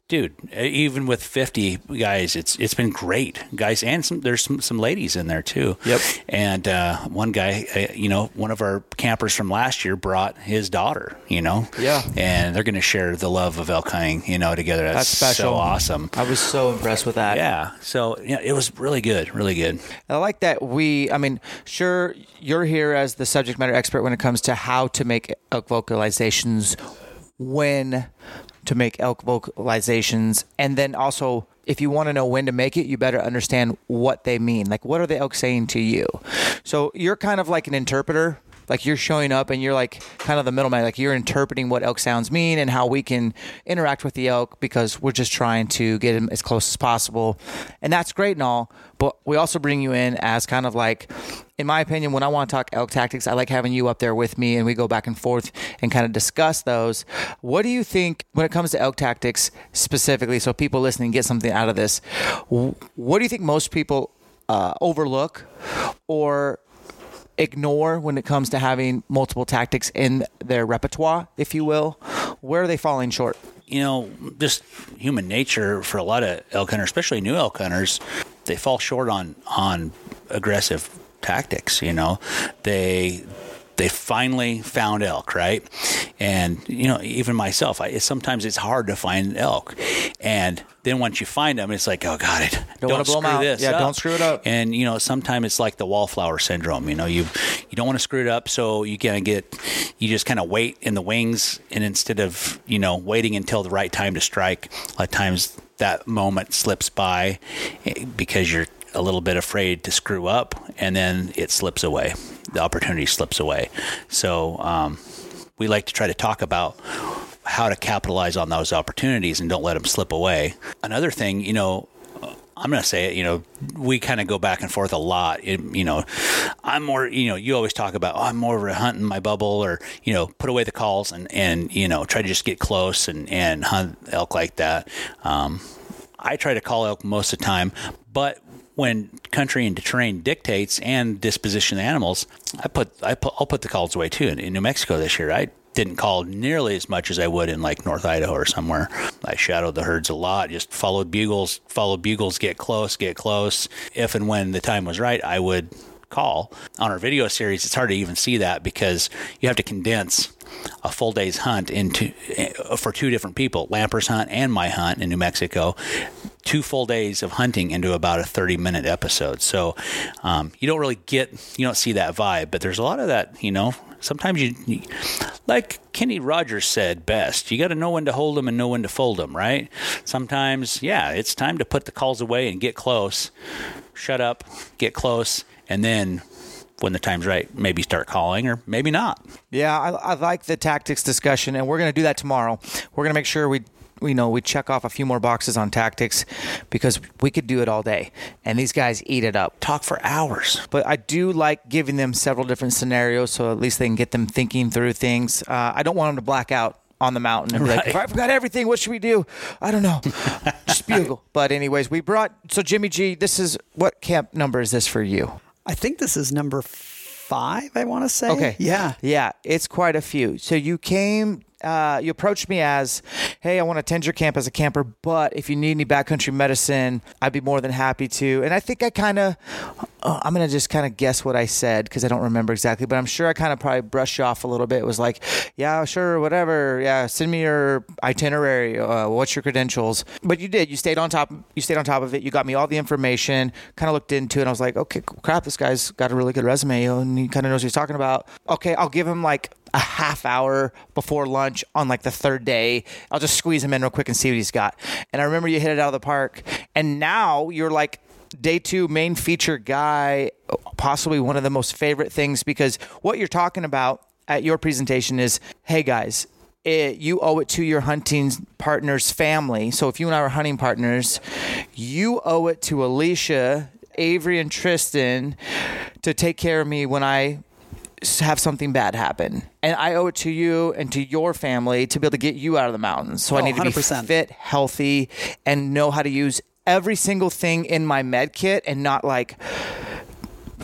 dude even with 50 guys it's it's been great guys and some there's some, some ladies in there too Yep. and uh, one guy uh, you know one of our campers from last year brought his daughter you know Yeah. and they're going to share the love of elk hunting you know together that's, That's special. so awesome I was so impressed with that. yeah so yeah it was really good really good I like that we, I mean, sure, you're here as the subject matter expert when it comes to how to make vocalizations, when to make elk vocalizations, and then also if you want to know when to make it, you better understand what they mean. Like, what are the elk saying to you? So you're kind of like an interpreter like you're showing up and you're like kind of the middleman. Like you're interpreting what elk sounds mean and how we can interact with the elk because we're just trying to get them as close as possible, and that's great and all. But we also bring you in as kind of like in my opinion, when I want to talk elk tactics, I like having you up there with me and we go back and forth and kind of discuss those. What do you think when it comes to elk tactics specifically? So people listening get something out of this. What do you think most people uh, overlook or ignore when it comes to having multiple tactics in their repertoire, if you will? Where are they falling short? You know, just human nature for a lot of elk hunters, especially new elk hunters, they fall short on on aggressive tactics. You know, they they finally found elk, right? And you know, even myself, I, sometimes it's hard to find elk, and then once you find them, it's like, oh god, it, don't, don't screw this. Yeah, up. don't screw it up. And you know, sometimes it's like the wallflower syndrome. You know, you you don't want to screw it up, so you kind of get you just kind of wait in the wings, and instead of you know waiting until the right time to strike, a lot of times that moment slips by eh, because you're a little bit afraid to screw up, and then it slips away. The opportunity slips away. So um, we like to try to talk about how to capitalize on those opportunities and don't let them slip away. Another thing, you know, I'm going to say it, you know, we kind of go back and forth a lot. It, you know, I'm more, you know, you always talk about, oh, I'm more of a hunt in my bubble or, you know, put away the calls and, and, you know, try to just get close and, and hunt elk like that. Um, I try to call elk most of the time, but when country and terrain dictates and disposition of animals, I put I put I'll put the calls away too. In, in New Mexico this year, I didn't call nearly as much as I would in like North Idaho or somewhere. I shadowed the herds a lot, just followed bugles, followed bugles, get close, get close. If and when the time was right, I would call. On our video series, it's hard to even see that because you have to condense a full day's hunt into uh, for two different people, Lampers' hunt and my hunt in New Mexico. Two full days of hunting into about a 30 minute episode. So um, you don't really get, you don't see that vibe, but there's a lot of that, you know. Sometimes you, you like Kenny Rogers said best, you got to know when to hold them and know when to fold them, right? Sometimes, yeah, it's time to put the calls away and get close. Shut up, get close, and then when the time's right, maybe start calling or maybe not. Yeah, I, I like the tactics discussion, and we're going to do that tomorrow. We're going to make sure we you know we check off a few more boxes on tactics because we could do it all day and these guys eat it up talk for hours but i do like giving them several different scenarios so at least they can get them thinking through things uh, i don't want them to black out on the mountain and be right. like, I forgot everything. What should we do? I don't know. Just bugle. But anyways, we brought so Jimmy G. This is what camp number is this for you? I think this is number five. I want to say. Okay. Yeah. Yeah. It's quite a few. So you came uh, you approached me as, "Hey, I want to attend your camp as a camper, but if you need any backcountry medicine, I'd be more than happy to." And I think I kind of, uh, I'm gonna just kind of guess what I said because I don't remember exactly, but I'm sure I kind of probably brushed you off a little bit. It was like, "Yeah, sure, whatever. Yeah, send me your itinerary. Uh, what's your credentials?" But you did. You stayed on top. You stayed on top of it. You got me all the information. Kind of looked into it. and I was like, "Okay, crap, this guy's got a really good resume, and he kind of knows what he's talking about." Okay, I'll give him like a half hour before lunch on like the third day. I'll just squeeze him in real quick and see what he's got. And I remember you hit it out of the park. And now you're like day two main feature guy, possibly one of the most favorite things because what you're talking about at your presentation is hey guys, it, you owe it to your hunting partner's family. So if you and I are hunting partners, you owe it to Alicia, Avery, and Tristan to take care of me when I have something bad happen. And I owe it to you and to your family to be able to get you out of the mountains. So oh, I need to be 100%. fit, healthy, and know how to use every single thing in my med kit and not like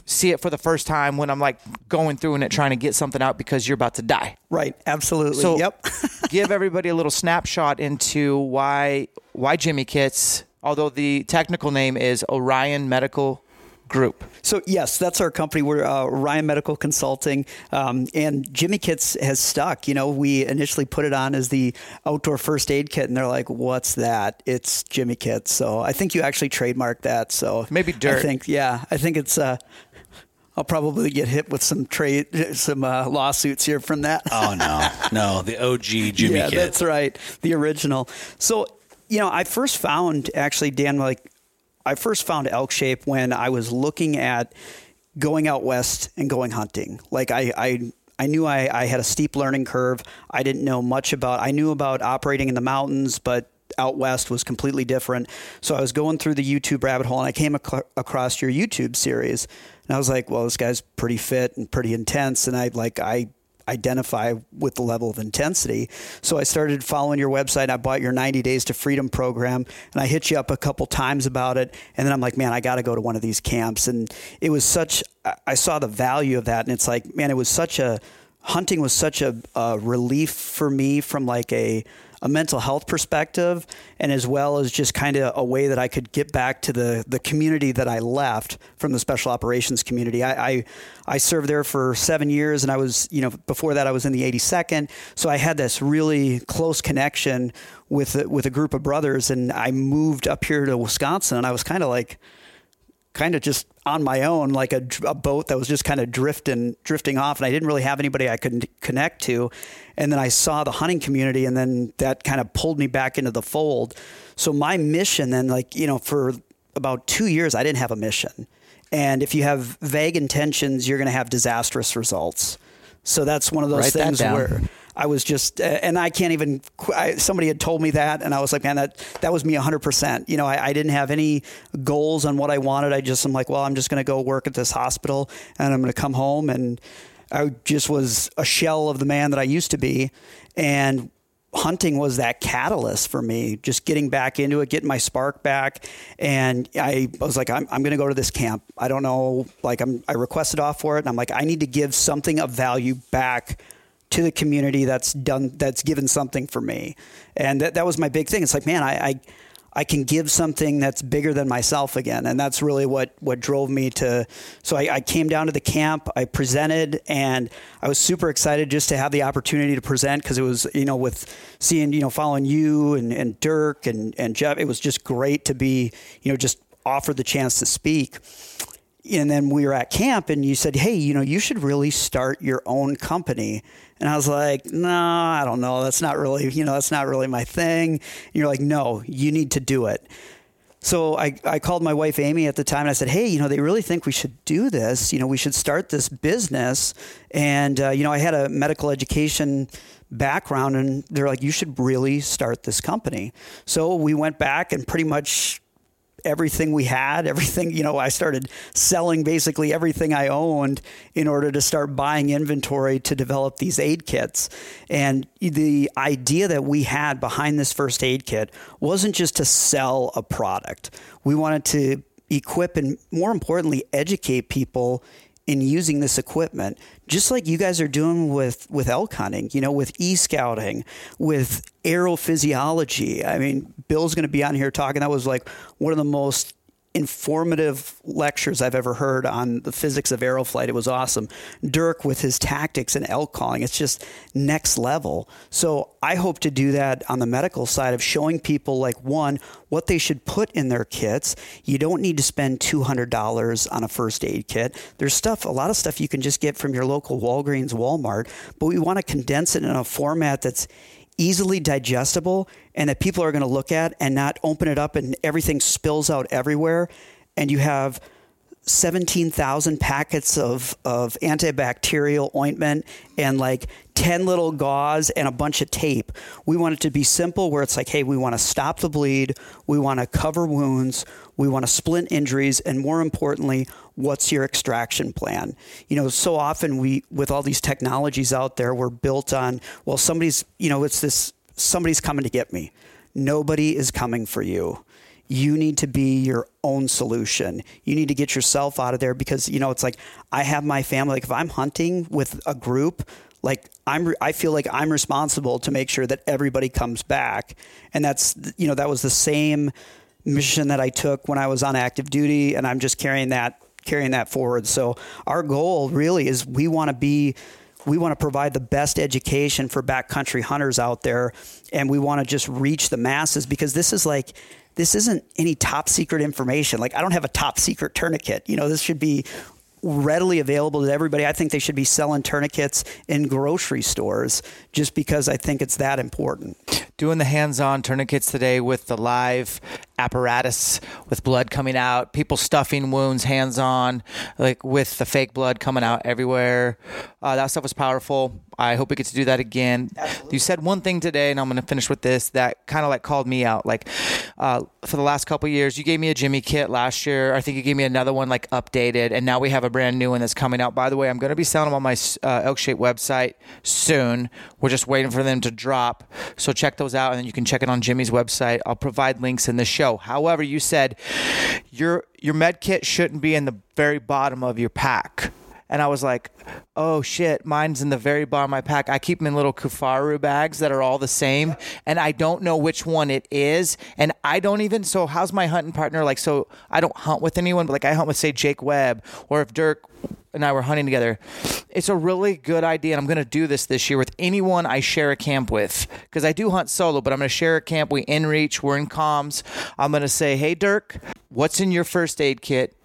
see it for the first time when I'm like going through and it trying to get something out because you're about to die. Right. Absolutely. So yep. give everybody a little snapshot into why why Jimmy Kits, although the technical name is Orion Medical Group. So yes, that's our company. We're uh, Ryan Medical Consulting, um, and Jimmy Kits has stuck. You know, we initially put it on as the outdoor first aid kit, and they're like, "What's that?" It's Jimmy Kits. So I think you actually trademarked that. So Maybe dirt. I think yeah, I think it's. Uh, I'll probably get hit with some trade, some uh, lawsuits here from that. Oh no, no, the OG Jimmy yeah, Kit. that's right, the original. So you know, I first found actually Dan like I first found elk shape when I was looking at going out west and going hunting. Like I, I I knew I, I had a steep learning curve. I didn't know much about. I knew about operating in the mountains, but out west was completely different. So I was going through the YouTube rabbit hole, and I came ac- across your YouTube series, and I was like, "Well, this guy's pretty fit and pretty intense," and I like I identify with the level of intensity. So I started following your website. I bought your 90 Days to Freedom program and I hit you up a couple times about it. And then I'm like, man, I got to go to one of these camps. And it was such, I saw the value of that. And it's like, man, it was such a, hunting was such a, a relief for me from like a, a mental health perspective, and as well as just kind of a way that I could get back to the the community that I left from the special operations community. I, I, I served there for seven years, and I was you know before that I was in the 82nd, so I had this really close connection with with a group of brothers, and I moved up here to Wisconsin, and I was kind of like kind of just on my own, like a, a, boat that was just kind of drifting, drifting off, and I didn't really have anybody I could connect to. And then I saw the hunting community, and then that kind of pulled me back into the fold. So my mission, then, like you know, for about two years, I didn't have a mission. And if you have vague intentions, you're going to have disastrous results. So that's one of those Write things where I was just, and I can't even. I, somebody had told me that, and I was like, man, that that was me 100. percent You know, I, I, didn't have any goals on what I wanted. I just, I'm like, well, I'm just going to go work at this hospital, and I'm going to come home, and I just was a shell of the man that I used to be, and hunting was that catalyst for me, just getting back into it, getting my spark back. And I, was like, I'm, I'm going to go to this camp. I don't know, like I'm, I requested off for it. And I'm like, I need to give something of value back to the community that's done that's given something for me and that, that was my big thing it's like man I, I I can give something that's bigger than myself again. And that's really what, what drove me to. So I, I, came down to the camp, I presented, and I was super excited just to have the opportunity to present because it was, you know, with seeing, you know, following you and, and Dirk and, and Jeff, it was just great to be, you know, just offered the chance to speak and then we were at camp and you said, Hey, you know, you should really start your own company. And I was like, No, I don't know. That's not really, you know, that's not really my thing. And you're like, No, you need to do it. So I, I called my wife Amy at the time and I said, Hey, you know, they really think we should do this. You know, we should start this business. And, uh, you know, I had a medical education background and they're like, You should really start this company. So we went back and pretty much everything we had, everything, you know, I started selling basically everything I owned in order to start buying inventory to develop these aid kits. And the idea that we had behind this first aid kit wasn't just to sell a product. We wanted to equip and more importantly educate people in using this equipment, just like you guys are doing with, with elk hunting, you know, with e scouting, with aerophysiology. I mean, Bill's going to be on here talking. That was like one of the most informative lectures I've ever heard on the physics of aeroflight. It was awesome. Dirk with his tactics and elk calling, it's just next level. So I hope to do that on the medical side of showing people like one, what they should put in their kits. You don't need to spend $200 on a first aid kit. There's stuff, a lot of stuff you can just get from your local Walgreens, Walmart, but we want to condense it in a format that's easily digestible and that people are going to look at and not open it up and everything spills out everywhere and you have 17,000 packets of, of antibacterial ointment and like 10 little gauze and a bunch of tape. We want it to be simple where it's like, hey, we want to stop the bleed, we want to cover wounds, we want to splint injuries, and more importantly, what's your extraction plan? You know, so often we, with all these technologies out there, we're built on, well, somebody's, you know, it's this, somebody's coming to get me. Nobody is coming for you you need to be your own solution. You need to get yourself out of there because you know it's like I have my family. Like if I'm hunting with a group, like I'm, I feel like I'm responsible to make sure that everybody comes back, and that's you know that was the same mission that I took when I was on active duty, and I'm just carrying that carrying that forward. So our goal really is we want to be we want to provide the best education for backcountry hunters out there and we want to just reach the masses because this is like this isn't any top secret information. Like I don't have a top secret tourniquet. You know, this should be readily available to everybody. I think they should be selling tourniquets in grocery stores just because I think it's that important. Doing the hands on tourniquets today with the live apparatus with blood coming out, people stuffing wounds hands on, like with the fake blood coming out everywhere. Uh, that stuff was powerful. I hope we get to do that again. Absolutely. You said one thing today, and I'm going to finish with this that kind of like called me out. Like uh, for the last couple years, you gave me a Jimmy kit last year. I think you gave me another one like updated, and now we have a brand new one that's coming out. By the way, I'm going to be selling them on my uh, Elk Shape website soon. We're just waiting for them to drop, so check those out, and then you can check it on Jimmy's website. I'll provide links in the show. However, you said your your med kit shouldn't be in the very bottom of your pack and I was like, oh shit, mine's in the very bottom of my pack. I keep them in little Kifaru bags that are all the same, and I don't know which one it is. And I don't even, so how's my hunting partner? Like, so I don't hunt with anyone, but like I hunt with, say, Jake Webb, or if Dirk and I were hunting together. It's a really good idea, and I'm going to do this this year with anyone I share a camp with because I do hunt solo, but I'm going to share a camp. We in reach, we're in comms. I'm going to say, hey, Dirk, what's in your first aid kit?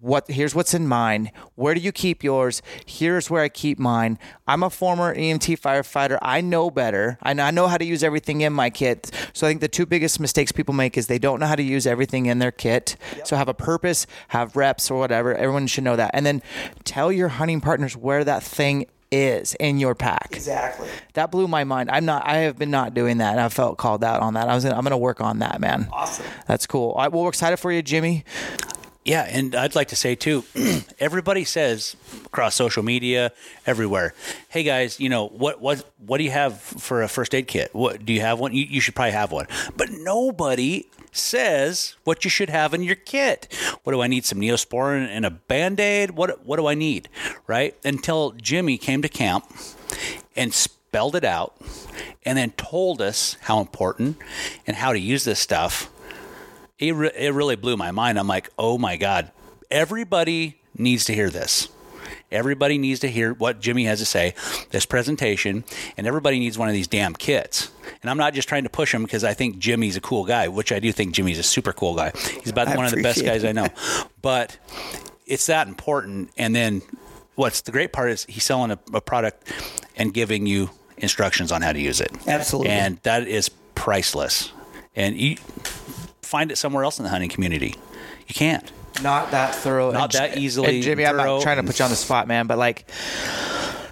What here's what's in mine. Where do you keep yours? Here's where I keep mine. I'm a former EMT firefighter. I know better. I know, I know how to use everything in my kit. So I think the two biggest mistakes people make is they don't know how to use everything in their kit. Yep. So have a purpose, have reps or whatever. Everyone should know that. And then tell your hunting partners where that thing is in your pack. Exactly. That blew my mind. I'm not. I have been not doing that, and I felt called out on that. I was. Gonna, I'm going to work on that, man. Awesome. That's cool. All right. Well, we're excited for you, Jimmy. Yeah, and I'd like to say too, everybody says across social media, everywhere, "Hey guys, you know what what what do you have for a first aid kit? What do you have one? You, you should probably have one." But nobody says what you should have in your kit. What do I need? Some Neosporin and a Band-Aid? What what do I need? Right? Until Jimmy came to camp and spelled it out and then told us how important and how to use this stuff it, re- it really blew my mind. I'm like, oh my God, everybody needs to hear this. Everybody needs to hear what Jimmy has to say, this presentation, and everybody needs one of these damn kits. And I'm not just trying to push him because I think Jimmy's a cool guy, which I do think Jimmy's a super cool guy. He's about I one of the best guys I know. But it's that important. And then what's the great part is he's selling a, a product and giving you instructions on how to use it. Absolutely. And that is priceless. And you, find it somewhere else in the hunting community. You can't. Not that thorough. Not that easily. And Jimmy. I'm not trying to put you on the spot, man, but like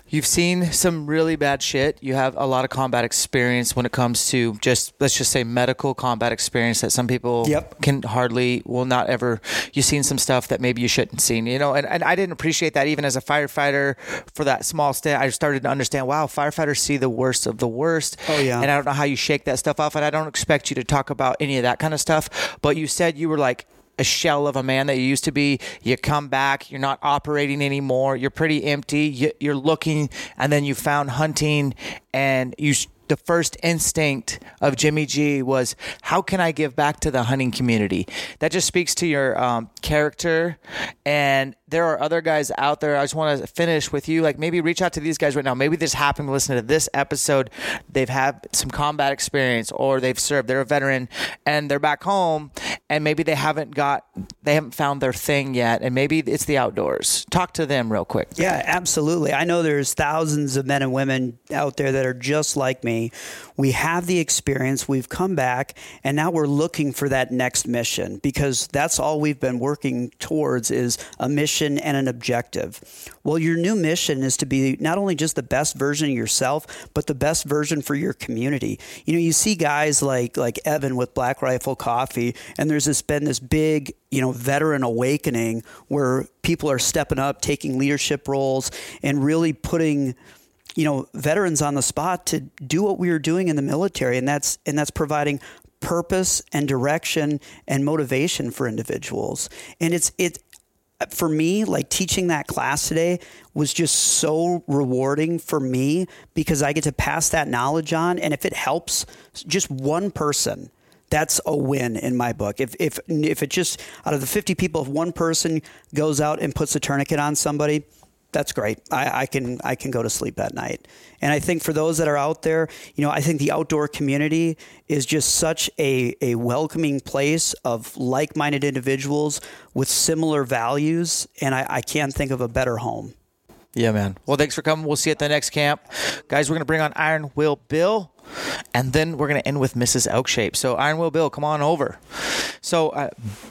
you've seen some really bad shit. You have a lot of combat experience when it comes to just let's just say medical combat experience that some people yep. can hardly will not ever. You've seen some stuff that maybe you shouldn't seen, you know. And, and I didn't appreciate that even as a firefighter for that small stint. I started to understand. Wow, firefighters see the worst of the worst. Oh yeah. And I don't know how you shake that stuff off. And I don't expect you to talk about any of that kind of stuff. But you said you were like a shell of a man that you used to be. You come back, you're not operating anymore. You're pretty empty. You're looking, and then you found hunting, and you the first instinct of Jimmy G was, how can I give back to the hunting community? That just speaks to your um, character. And there are other guys out there. I just want to finish with you. Like maybe reach out to these guys right now. Maybe this happened to listen to this episode. They've had some combat experience or they've served. They're a veteran and they're back home and maybe they haven't got, they haven't found their thing yet. And maybe it's the outdoors. Talk to them real quick. Yeah, absolutely. I know there's thousands of men and women out there that are just like me we have the experience, we've come back, and now we're looking for that next mission because that's all we've been working towards is a mission and an objective. Well, your new mission is to be not only just the best version of yourself, but the best version for your community. You know, you see guys like like Evan with Black Rifle Coffee, and there's this been this big you know veteran awakening where people are stepping up taking leadership roles and really putting you know veterans on the spot to do what we were doing in the military, and that's and that's providing purpose and direction and motivation for individuals. And it's it for me, like teaching that class today was just so rewarding for me because I get to pass that knowledge on. And if it helps just one person, that's a win in my book. If, if, if it just, out of the 50 people, if one person goes out and puts a tourniquet on somebody, that's great. I, I, can I can go to sleep at night. And I think for those that are out there, you know, I think the outdoor community is just such a, a welcoming place of like minded individuals with similar values. And I, I can't think of a better home. Yeah, man. Well, thanks for coming. We'll see you at the next camp. Guys, we're going to bring on Iron Will Bill, and then we're going to end with Mrs. Elk Shape. So, Iron Will Bill, come on over. So, I uh,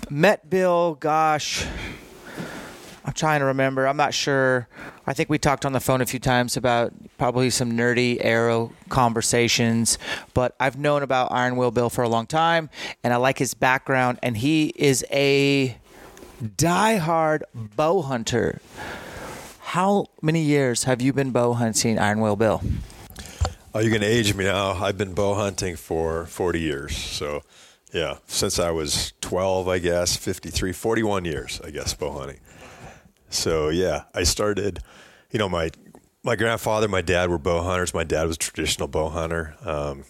met Bill, gosh, I'm trying to remember. I'm not sure. I think we talked on the phone a few times about probably some nerdy arrow conversations, but I've known about Iron Will Bill for a long time, and I like his background. And he is a diehard bow hunter. How many years have you been bow hunting, Iron Will Bill? Oh, you're going to age me now. I've been bow hunting for 40 years. So, yeah, since I was 12, I guess, 53, 41 years, I guess, bow hunting. So yeah, I started. You know, my my grandfather, my dad were bow hunters. My dad was a traditional bow hunter. Um,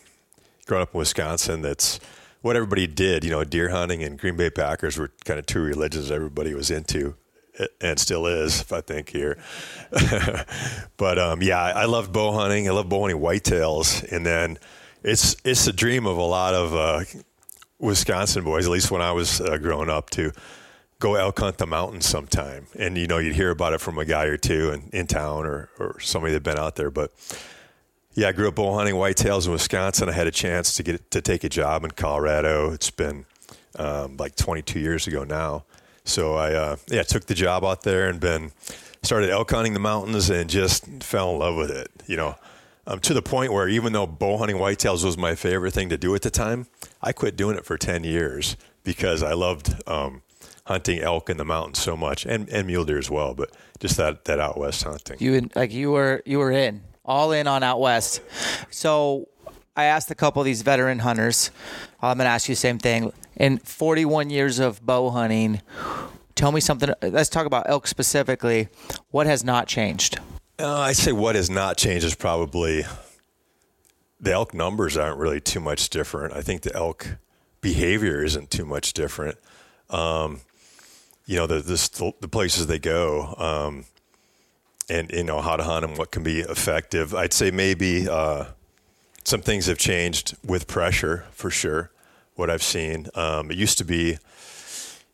growing up in Wisconsin, that's what everybody did. You know, deer hunting and Green Bay Packers were kind of two religions everybody was into, and still is, if I think here. but um, yeah, I loved bow hunting. I love bow hunting whitetails, and then it's it's a dream of a lot of uh, Wisconsin boys, at least when I was uh, growing up, to go elk hunt the mountains sometime. And, you know, you'd hear about it from a guy or two in, in town or, or somebody that'd been out there. But yeah, I grew up bow hunting whitetails in Wisconsin. I had a chance to get to take a job in Colorado. It's been um, like 22 years ago now. So I, uh, yeah, took the job out there and been started elk hunting the mountains and just fell in love with it. You know, um, to the point where even though bow hunting whitetails was my favorite thing to do at the time, I quit doing it for 10 years because I loved um, hunting elk in the mountains so much, and, and mule deer as well. But just that that out west hunting. You like you were you were in all in on out west. So I asked a couple of these veteran hunters. I'm going to ask you the same thing. In 41 years of bow hunting, tell me something. Let's talk about elk specifically. What has not changed? Uh, I'd say what has not changed is probably the elk numbers aren't really too much different. I think the elk behavior isn't too much different. Um, you know the the, the places they go, um, and you know how to hunt them, what can be effective. I'd say maybe uh, some things have changed with pressure for sure. What I've seen, um, it used to be,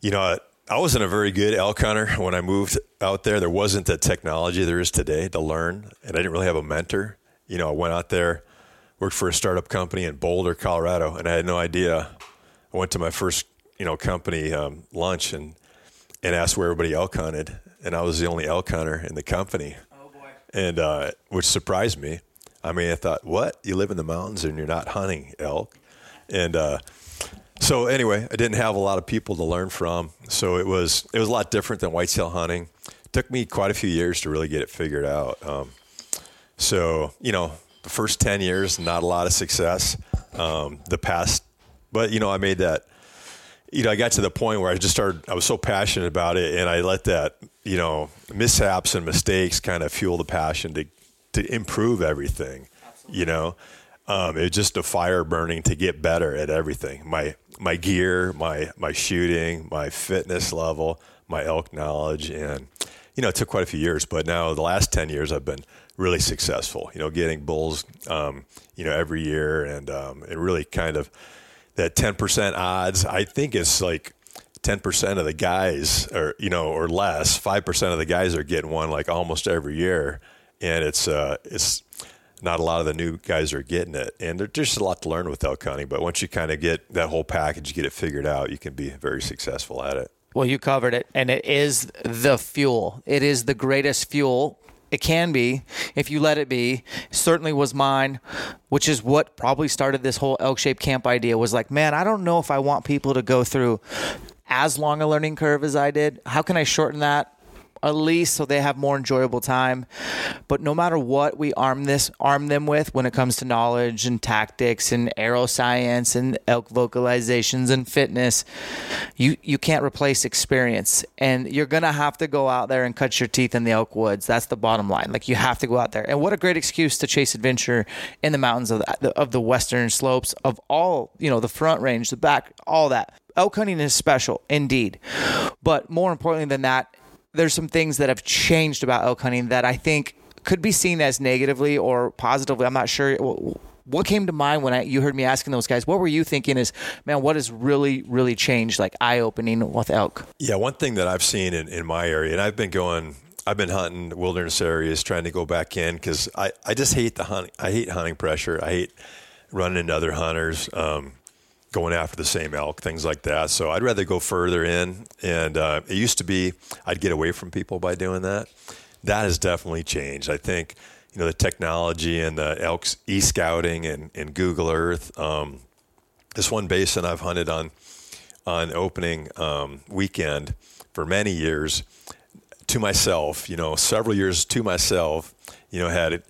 you know. I wasn't a very good elk hunter when I moved out there. There wasn't the technology there is today to learn, and I didn't really have a mentor. You know, I went out there, worked for a startup company in Boulder, Colorado, and I had no idea. I went to my first, you know, company um, lunch, and and asked where everybody elk hunted, and I was the only elk hunter in the company. Oh boy! And uh, which surprised me. I mean, I thought, what? You live in the mountains and you're not hunting elk, and uh, so anyway, I didn't have a lot of people to learn from. So it was it was a lot different than whitetail hunting. It took me quite a few years to really get it figured out. Um, so you know, the first ten years, not a lot of success. Um, the past, but you know, I made that you know, I got to the point where I just started, I was so passionate about it and I let that, you know, mishaps and mistakes kind of fuel the passion to, to improve everything, Absolutely. you know. Um, it's just a fire burning to get better at everything. My, my gear, my, my shooting, my fitness level, my elk knowledge. And, you know, it took quite a few years, but now the last 10 years I've been really successful, you know, getting bulls, um, you know, every year and, um, and really kind of, that 10% odds, I think it's like 10% of the guys or, you know, or less, 5% of the guys are getting one like almost every year. And it's, uh, it's not a lot of the new guys are getting it. And there's just a lot to learn with elk hunting. But once you kind of get that whole package, get it figured out, you can be very successful at it. Well, you covered it, and it is the fuel. It is the greatest fuel it can be if you let it be. certainly was mine, which is what probably started this whole elk shaped camp idea was like, man, I don't know if I want people to go through as long a learning curve as I did. How can I shorten that? At least so they have more enjoyable time. But no matter what we arm this arm them with when it comes to knowledge and tactics and arrow science and elk vocalizations and fitness, you you can't replace experience. And you're gonna have to go out there and cut your teeth in the elk woods. That's the bottom line. Like you have to go out there. And what a great excuse to chase adventure in the mountains of the, of the western slopes of all you know the front range, the back, all that elk hunting is special indeed. But more importantly than that, there's some things that have changed about elk hunting that I think could be seen as negatively or positively. I'm not sure. What came to mind when I, you heard me asking those guys? What were you thinking? Is man, what has really, really changed? Like eye opening with elk. Yeah, one thing that I've seen in, in my area, and I've been going, I've been hunting wilderness areas, trying to go back in because I, I just hate the hunting. I hate hunting pressure. I hate running into other hunters. Um, going after the same elk, things like that. So I'd rather go further in. And uh, it used to be I'd get away from people by doing that. That has definitely changed. I think you know the technology and the elk e scouting and, and Google Earth. Um, this one basin I've hunted on on opening um, weekend for many years to myself. You know, several years to myself. You know, had it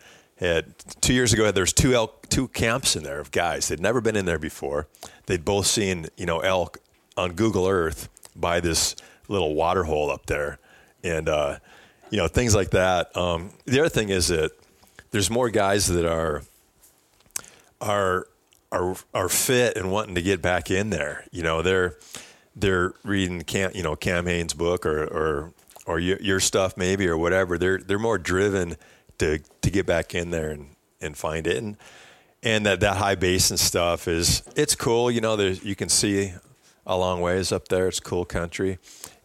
two years ago. There's two elk, two camps in there of guys. They'd never been in there before. They'd both seen you know elk on Google Earth by this little water hole up there, and uh, you know things like that. Um, the other thing is that there's more guys that are are are are fit and wanting to get back in there. You know, they're they're reading Cam, you know Cam Hanes' book or or or your, your stuff maybe or whatever. They're they're more driven to to get back in there and and find it and and that that high basin stuff is it's cool. You know, there's you can see a long ways up there. It's cool country.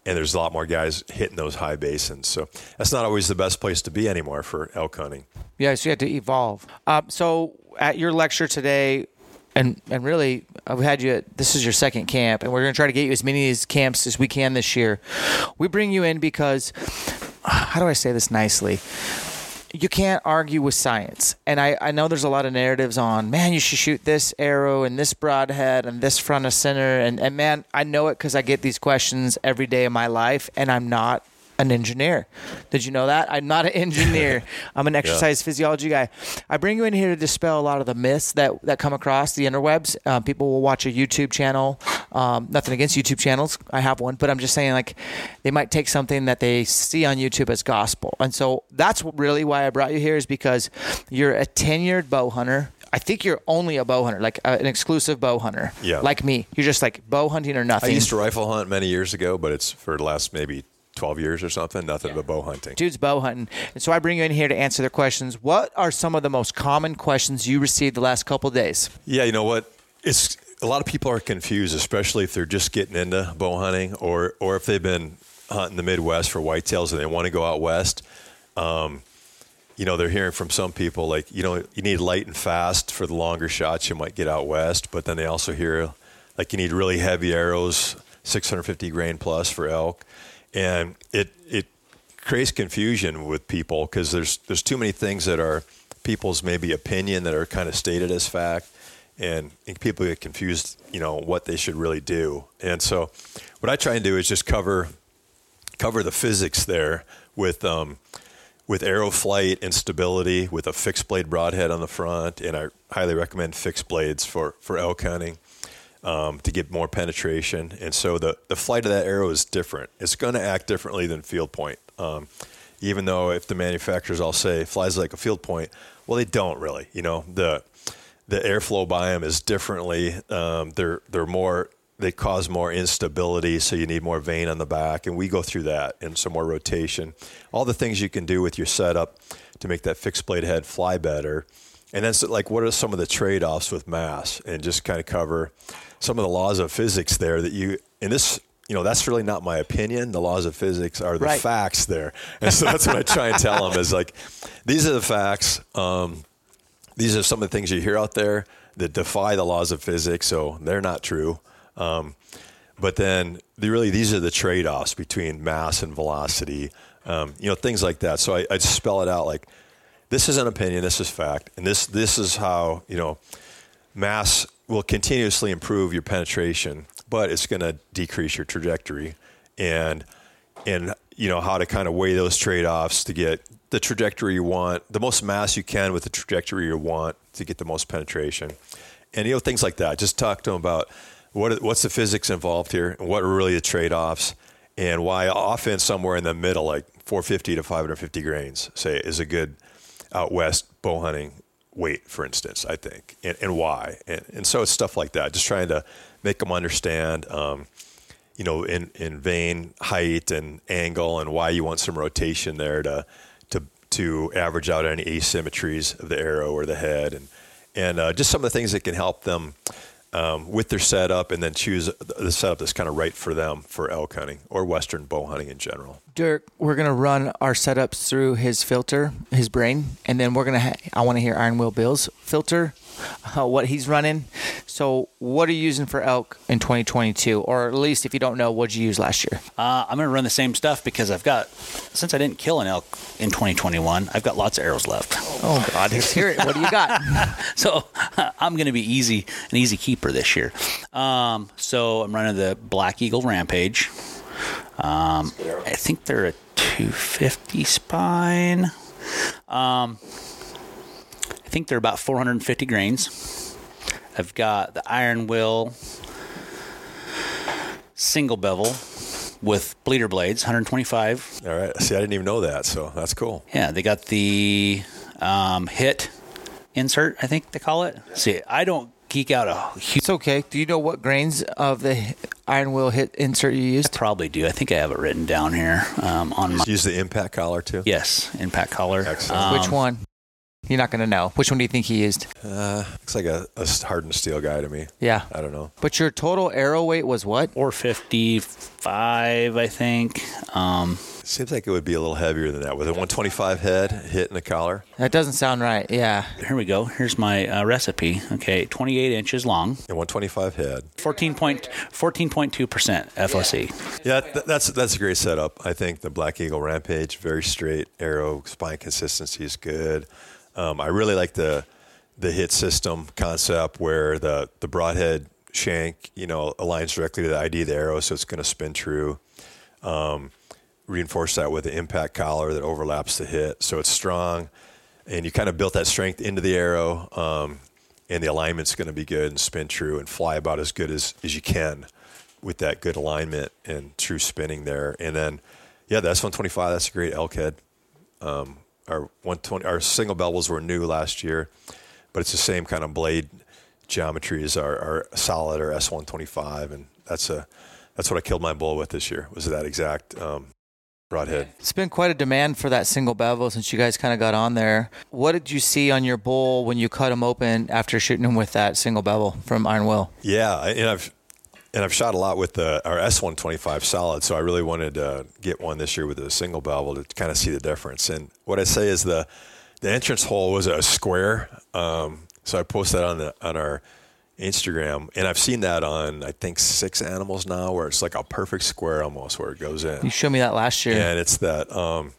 And there's a lot more guys hitting those high basins. So that's not always the best place to be anymore for elk hunting. Yeah, so you had to evolve. Uh, so at your lecture today, and and really, we had you. This is your second camp, and we're going to try to get you as many of these camps as we can this year. We bring you in because, how do I say this nicely? You can't argue with science. And I, I know there's a lot of narratives on, man, you should shoot this arrow and this broadhead and this front of center. And, and man, I know it because I get these questions every day of my life, and I'm not an engineer. Did you know that? I'm not an engineer. I'm an exercise yeah. physiology guy. I bring you in here to dispel a lot of the myths that, that come across the interwebs. Um, people will watch a YouTube channel. Um, nothing against YouTube channels. I have one, but I'm just saying like they might take something that they see on YouTube as gospel. And so that's really why I brought you here is because you're a tenured bow hunter. I think you're only a bow hunter, like uh, an exclusive bow hunter. Yeah. Like me. You're just like bow hunting or nothing. I used to rifle hunt many years ago, but it's for the last maybe 12 years or something, nothing yeah. but bow hunting. Dude's bow hunting. And so I bring you in here to answer their questions. What are some of the most common questions you received the last couple days? Yeah, you know what? It's a lot of people are confused, especially if they're just getting into bow hunting or or if they've been hunting the Midwest for whitetails and they want to go out west. Um, you know, they're hearing from some people like, you know, you need light and fast for the longer shots you might get out west, but then they also hear like you need really heavy arrows, 650 grain plus for elk and it it creates confusion with people because there's there's too many things that are people's maybe opinion that are kind of stated as fact, and, people get confused, you know, what they should really do. And so, what I try and do is just cover cover the physics there with um, with arrow flight and stability with a fixed blade broadhead on the front, and I highly recommend fixed blades for for elk hunting um, to get more penetration. And so the, the flight of that arrow is different. It's going to act differently than field point. Um, even though if the manufacturers all say flies like a field point, well, they don't really. You know, the the airflow by them is differently. Um, they're they're more they cause more instability, so you need more vane on the back, and we go through that and some more rotation. All the things you can do with your setup to make that fixed blade head fly better. And then, so, like, what are some of the trade offs with mass? And just kind of cover some of the laws of physics there that you in this you know that's really not my opinion the laws of physics are the right. facts there and so that's what i try and tell them is like these are the facts um, these are some of the things you hear out there that defy the laws of physics so they're not true um, but then the, really these are the trade-offs between mass and velocity um, you know things like that so I, I spell it out like this is an opinion this is fact and this this is how you know mass will continuously improve your penetration, but it's going to decrease your trajectory. And and you know how to kind of weigh those trade-offs to get the trajectory you want, the most mass you can with the trajectory you want to get the most penetration. And you know things like that. Just talk to them about what what's the physics involved here, and what are really the trade-offs, and why often somewhere in the middle, like 450 to 550 grains, say is a good out west bow hunting weight, for instance, I think, and, and why. And, and, so it's stuff like that, just trying to make them understand. Um, you know, in, in vane height and angle and why you want some rotation there to, to, to average out any asymmetries of the arrow or the head and, and uh, just some of the things that can help them um, with their setup and then choose the setup that's kind of right for them for elk hunting or Western bow hunting in general. Dirk, we're gonna run our setups through his filter, his brain, and then we're gonna. Ha- I want to hear Iron Will Bill's filter, uh, what he's running. So, what are you using for elk in 2022, or at least if you don't know, what'd you use last year? Uh, I'm gonna run the same stuff because I've got since I didn't kill an elk in 2021, I've got lots of arrows left. Oh God, let's hear it. What do you got? so I'm gonna be easy, an easy keeper this year. Um, so I'm running the Black Eagle Rampage. Um, I think they're a 250 spine. Um, I think they're about 450 grains. I've got the Iron Will single bevel with bleeder blades, 125. All right. See, I didn't even know that, so that's cool. Yeah, they got the um, hit insert, I think they call it. See, I don't geek out a huge. It's okay. Do you know what grains of the Iron Will hit insert you used? Probably do. I think I have it written down here um, on my. Use the impact collar too. Yes, impact collar. Excellent. Um, Which one? You're not going to know. Which one do you think he used? Uh, looks like a, a hardened steel guy to me. Yeah. I don't know. But your total arrow weight was what? 455, I think. Um, Seems like it would be a little heavier than that with a 125 head hit in the collar. That doesn't sound right. Yeah. here we go. Here's my uh, recipe. Okay, 28 inches long, And 125 head. 14 point, 14.2% FOC. Yeah, th- that's that's a great setup. I think the Black Eagle Rampage, very straight arrow, spine consistency is good. Um, I really like the the hit system concept where the the broadhead shank, you know, aligns directly to the ID of the arrow, so it's going to spin true. Um, reinforce that with an impact collar that overlaps the hit, so it's strong, and you kind of built that strength into the arrow. Um, and the alignment's going to be good and spin true and fly about as good as, as you can with that good alignment and true spinning there. And then, yeah, the S125, that's a great elk head. Um, our 120, our single bevels were new last year, but it's the same kind of blade geometry as our, our solid or S125, and that's a that's what I killed my bull with this year. Was that exact um, broadhead? It's been quite a demand for that single bevel since you guys kind of got on there. What did you see on your bull when you cut him open after shooting him with that single bevel from Iron Will? Yeah, and I've and I've shot a lot with the our S125 solid, so I really wanted to get one this year with a single bevel to kind of see the difference. And what I say is the the entrance hole was a square, um, so I posted that on the on our Instagram, and I've seen that on I think six animals now, where it's like a perfect square almost where it goes in. You showed me that last year. And it's that um,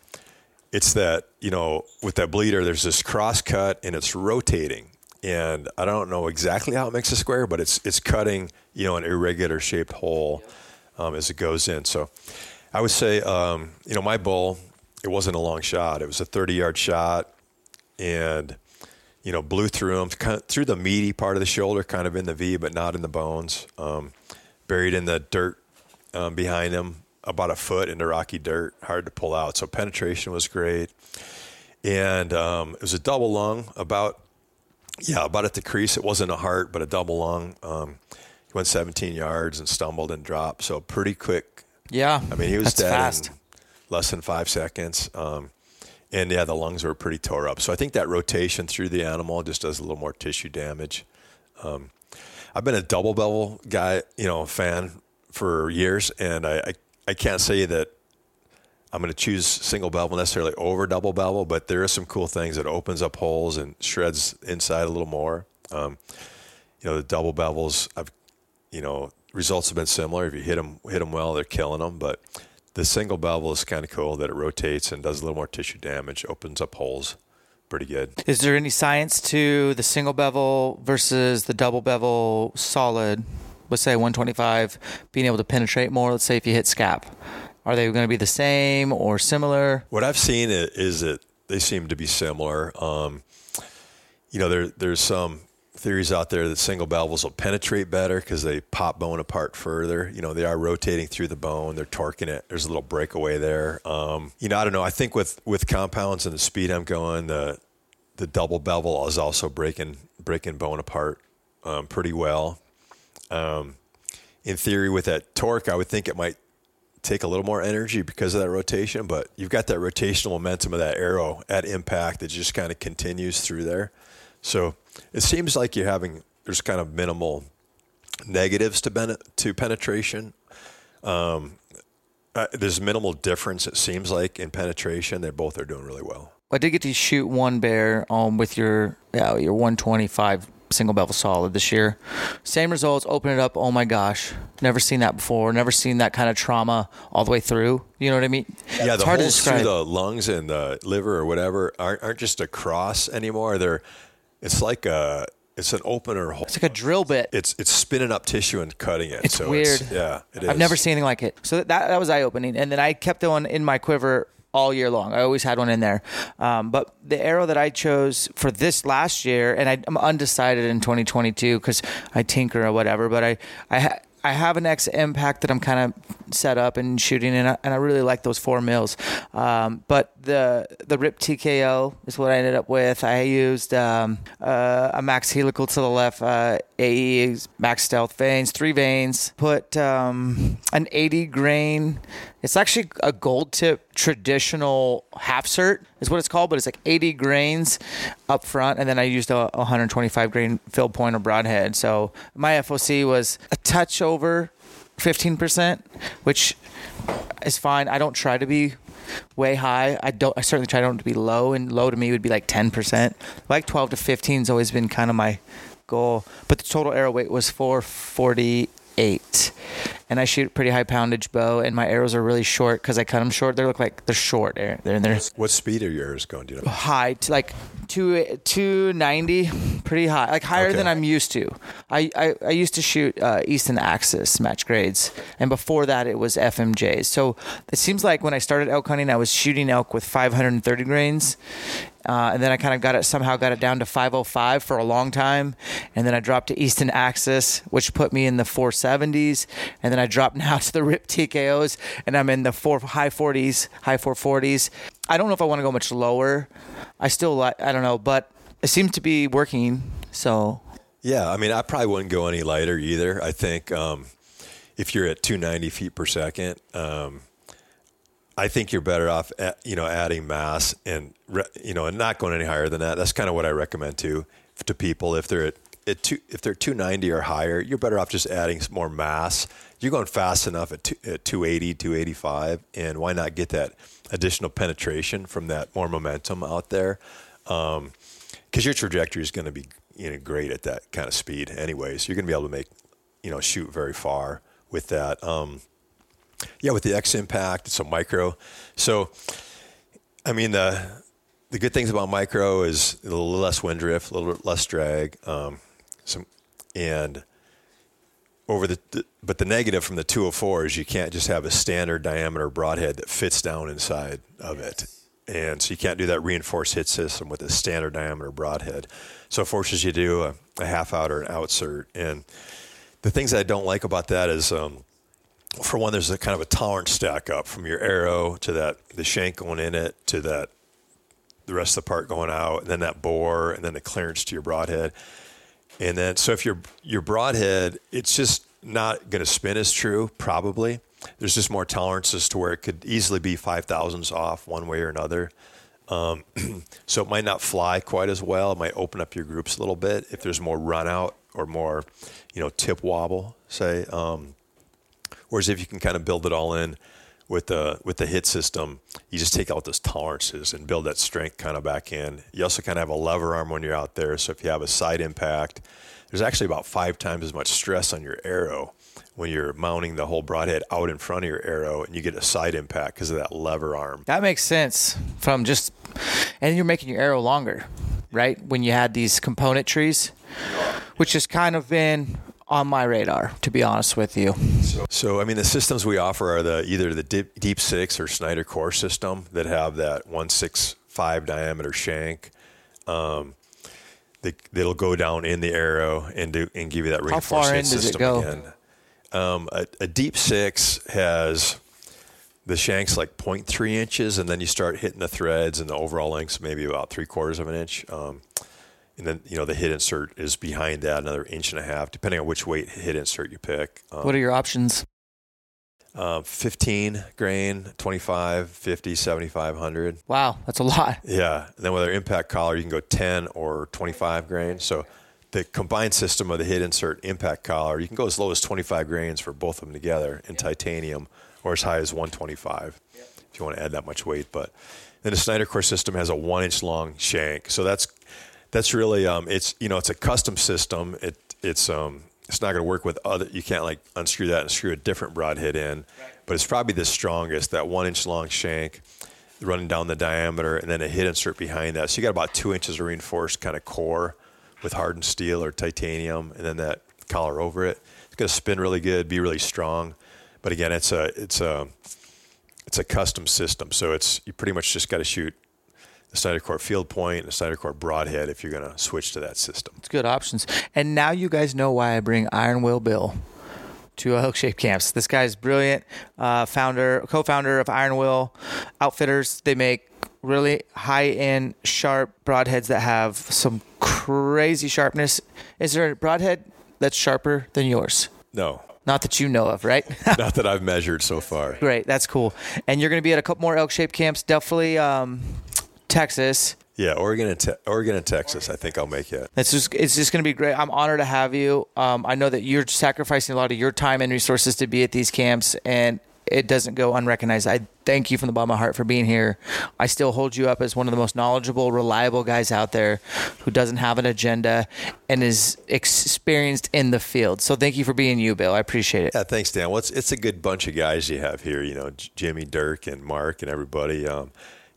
it's that you know with that bleeder, there's this cross cut and it's rotating, and I don't know exactly how it makes a square, but it's it's cutting you know an irregular shaped hole um, as it goes in. So I would say um, you know my bull, it wasn't a long shot; it was a 30 yard shot, and you know blew through him kind of through the meaty part of the shoulder, kind of in the V, but not in the bones. Um, buried in the dirt um, behind him, about a foot into rocky dirt, hard to pull out. So penetration was great, and um, it was a double lung, about yeah, about at the crease. It wasn't a heart, but a double lung. Um, he went 17 yards and stumbled and dropped. So pretty quick. yeah. I mean, he was dead fast. less than five seconds. Um, and yeah, the lungs were pretty tore up. So I think that rotation through the animal just does a little more tissue damage. Um, I've been a double bevel guy, you know, fan for years, and I, I, I can't say that I'm going to choose single bevel necessarily over double bevel, but there are some cool things that opens up holes and shreds inside a little more. Um, you know, the double bevels, I've, you know, results have been similar. If you hit them, hit them well, they're killing them. But the single bevel is kind of cool that it rotates and does a little more tissue damage, opens up holes. Pretty good. Is there any science to the single bevel versus the double bevel solid? Let's say 125 being able to penetrate more. Let's say if you hit scap, are they going to be the same or similar? What I've seen is that they seem to be similar. Um, you know, there there's some theories out there that single bevels will penetrate better because they pop bone apart further. You know, they are rotating through the bone, they're torquing it. There's a little breakaway there. Um, you know, I don't know. I think with with compounds and the speed I'm going, the the double bevel is also breaking breaking bone apart um, pretty well. Um, in theory, with that torque, I would think it might take a little more energy because of that rotation, but you've got that rotational momentum of that arrow at impact that just kind of continues through there. So it seems like you're having there's kind of minimal negatives to ben- to penetration. Um, uh, there's minimal difference. It seems like in penetration, they both are doing really well. I did get to shoot one bear um, with your yeah, your 125 single bevel solid this year. Same results. Open it up. Oh my gosh, never seen that before. Never seen that kind of trauma all the way through. You know what I mean? Yeah, it's the hard to holes through the lungs and the liver or whatever aren't, aren't just across anymore. They're it's like a it's an opener hole. It's like a drill bit. It's it's spinning up tissue and cutting it. It's so weird. It's, yeah, it is. I've never seen anything like it. So that that was eye opening, and then I kept one in my quiver all year long. I always had one in there. Um, but the arrow that I chose for this last year, and I, I'm undecided in 2022 because I tinker or whatever. But I I. Ha- I have an X impact that I'm kind of set up and shooting, and I, and I really like those four mils. Um, but the the Rip TKO is what I ended up with. I used um, uh, a max helical to the left, uh, AE max stealth vanes, three vanes. Put um, an 80 grain. It's actually a gold tip traditional half cert is what it's called, but it's like 80 grains up front, and then I used a 125 grain fill point or broadhead. So my FOC was a touch over 15%, which is fine. I don't try to be way high. I don't. I certainly try not to be low, and low to me would be like 10%. Like 12 to 15 has always been kind of my goal. But the total arrow weight was 448 and I shoot pretty high poundage bow, and my arrows are really short because I cut them short. They look like they're short. They're they're, they're What speed are your arrows going? Do you know? high, to like two two ninety, pretty high, like higher Okay. than I'm used to. I I, I used to shoot uh, Easton Axis match grades, and before that it was FMJs. So it seems like when I started elk hunting, I was shooting elk with 530 grains. Uh, and then I kind of got it somehow got it down to 505 for a long time, and then I dropped to Easton Axis, which put me in the 470s, and then I dropped now to the Rip TKOs, and I'm in the four high 40s, high 440s. I don't know if I want to go much lower. I still like I don't know, but it seems to be working. So Yeah, I mean, I probably wouldn't go any lighter either. I think um, if you're at 290 feet per second, um, I think you're better off, at, you know, adding mass and you know, and not going any higher than that. That's kind of what I recommend to to people if they're at, at two, if they're 290 or higher, you're better off just adding some more mass. You're going fast enough at, two, at 280, 285, and why not get that additional penetration from that more momentum out there? Because your trajectory is going to be you know great at that kind of speed, anyways. You're going to be able to make you know shoot very far with that. Um, yeah, with the X impact, it's a micro. So, I mean the the good things about micro is a little less wind drift, a little bit less drag, um, some and over the, the but the negative from the 204 is you can't just have a standard diameter broadhead that fits down inside of it. And so you can't do that reinforced hit system with a standard diameter broadhead. So it forces you to do a, a half out or an outsert. And the things I don't like about that is, um, for one, there's a kind of a tolerance stack up from your arrow to that the shank going in it to that the rest of the part going out, and then that bore, and then the clearance to your broadhead. And then, so if your your broadhead, it's just not going to spin as true, probably. There's just more tolerances to where it could easily be five thousandths off one way or another. Um, so it might not fly quite as well. It might open up your groups a little bit if there's more run out or more, you know, tip wobble, say. Um, whereas if you can kind of build it all in with the with the hit system, you just take out those tolerances and build that strength kind of back in. You also kind of have a lever arm when you're out there, so if you have a side impact, there's actually about five times as much stress on your arrow when you're mounting the whole broadhead out in front of your arrow, and you get a side impact because of that lever arm. that makes sense from just, and you're making your arrow longer, right? When you had these component trees, which has kind of been on my radar, to be honest with you. So, I mean, the systems we offer are the either the Deep, Deep Six or Snyder Core system that have that one six five diameter shank. Um, that, that'll go down in the arrow and do and give you that How reinforced far hit in does it system again. Um, a, a Deep Six has the shank's like 0.3 inches, and then you start hitting the threads, and the overall length's maybe about three quarters of an inch. Um, and then you know the hit insert is behind that another inch and a half, depending on which weight hit insert you pick. Um, what are your options? Uh, 15 grain, 25, 50, 75, 100. Wow, that's a lot. Yeah. And then with our impact collar, you can go 10 or 25 grain. So the combined system of the hit insert impact collar, you can go as low as 25 grains for both of them together in titanium or as high as 125 if you want to add that much weight. But then the Snyder Core system has a one inch long shank. So that's that's really um, it's you know it's a custom system. It it's um, it's not going to work with other. You can't like unscrew that and screw a different broadhead in, but it's probably the strongest. That one inch long shank running down the diameter, and then a hit insert behind that. So you got about two inches of reinforced kind of core with hardened steel or titanium, and then that collar over it. It's going to spin really good, be really strong. But again, it's a it's a it's a custom system, so it's you pretty much just got to shoot the Sneidercore field point and the Sneidercore broadhead if you're going to switch to that system. It's good options. And now you guys know why I bring Iron Will Bill to Elk Shape Camps. This guy's brilliant, uh, founder, co-founder of Iron Will Outfitters. They make really high-end, sharp broadheads that have some crazy sharpness. Is there a broadhead that's sharper than yours? No. Not that you know of, right? Not that I've measured so far. Great, that's cool. And you're going to be at a couple more elk shape camps. Definitely um, Texas. Yeah, Oregon and te- Oregon and Texas. I think I'll make it. It's just it's just going to be great. I'm honored to have you. Um, I know that you're sacrificing a lot of your time and resources to be at these camps, and it doesn't go unrecognized. I thank you from the bottom of my heart for being here. I still hold you up as one of the most knowledgeable, reliable guys out there who doesn't have an agenda and is experienced in the field. So thank you for being you, Bill. I appreciate it. Yeah, thanks, Dan. Well, it's, it's a good bunch of guys you have here. You know, Jimmy, Dirk, and Mark, and everybody. Um,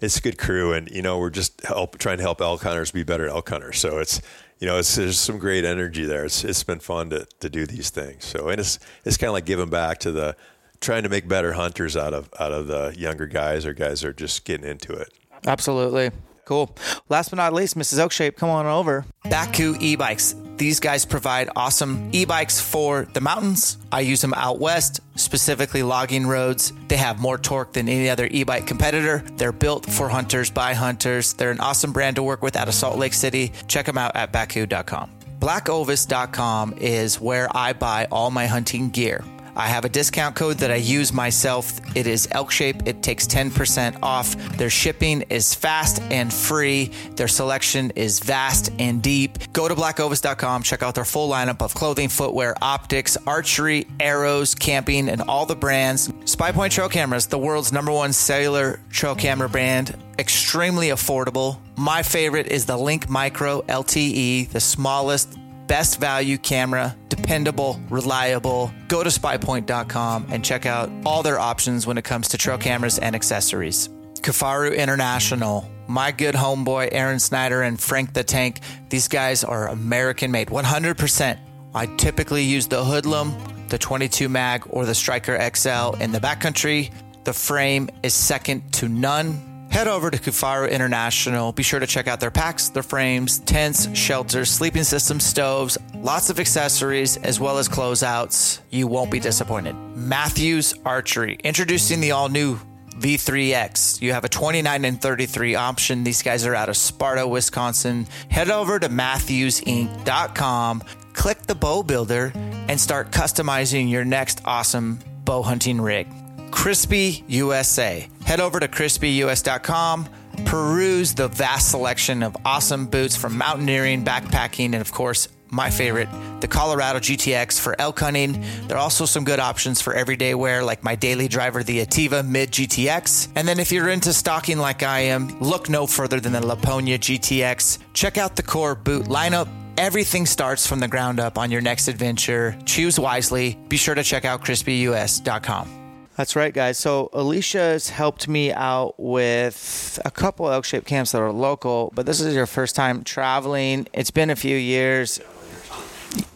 it's a good crew, and you know we're just help trying to help elk hunters be better elk hunters. So it's you know it's there's some great energy there. It's it's been fun to, to do these things. So and it's it's kind of like giving back to the trying to make better hunters out of out of the younger guys or guys that are just getting into it. Absolutely. Cool. Last but not least, Mrs. Elkshape, come on over. Bakcou e-bikes. These guys provide awesome e-bikes for the mountains. I use them out west, specifically logging roads. They have more torque than any other e-bike competitor. They're built for hunters by hunters. They're an awesome brand to work with out of Salt Lake City. Check them out at bakcou.com. Blackovis.com is where I buy all my hunting gear. I have a discount code that I use myself. It is Elk Shape. It takes 10% off. Their shipping is fast and free. Their selection is vast and deep. Go to blackovis.com, check out their full lineup of clothing, footwear, optics, archery, arrows, camping, and all the brands. Spy Point Trail Cameras, the world's number one cellular trail camera brand, extremely affordable. My favorite is the Link Micro LTE, the smallest best value camera, dependable, reliable. Go to spypoint.com and check out all their options when it comes to trail cameras and accessories. Kifaru International, my good homeboy Aaron Snyder and Frank the Tank, these guys are American made, 100%. I typically use the Hoodlum, the 22 mag, or the Striker XL in the backcountry. The frame is second to none head over to Kifaru International. Be sure to check out their packs, their frames, tents, shelters, sleeping systems, stoves, lots of accessories, as well as closeouts. You won't be disappointed. Mathews Archery, introducing the all new V3X. You have a 29 and 33 option. These guys are out of Sparta, Wisconsin. Head over to MathewsInc.com, click the bow builder, and start customizing your next awesome bow hunting rig. Crispi USA. Head over to crispius.com, peruse the vast selection of awesome boots from mountaineering, backpacking, and of course, my favorite, the Colorado GTX for elk hunting. There are also some good options for everyday wear, like my daily driver, the Attiva Mid GTX. And then if you're into stocking like I am, look no further than the Laponia GTX. Check out the core boot lineup. Everything starts from the ground up on your next adventure. Choose wisely. Be sure to check out crispius.com. That's right, guys. So Alicia has helped me out with a couple elk shape camps that are local, but this is your first time traveling. It's been a few years.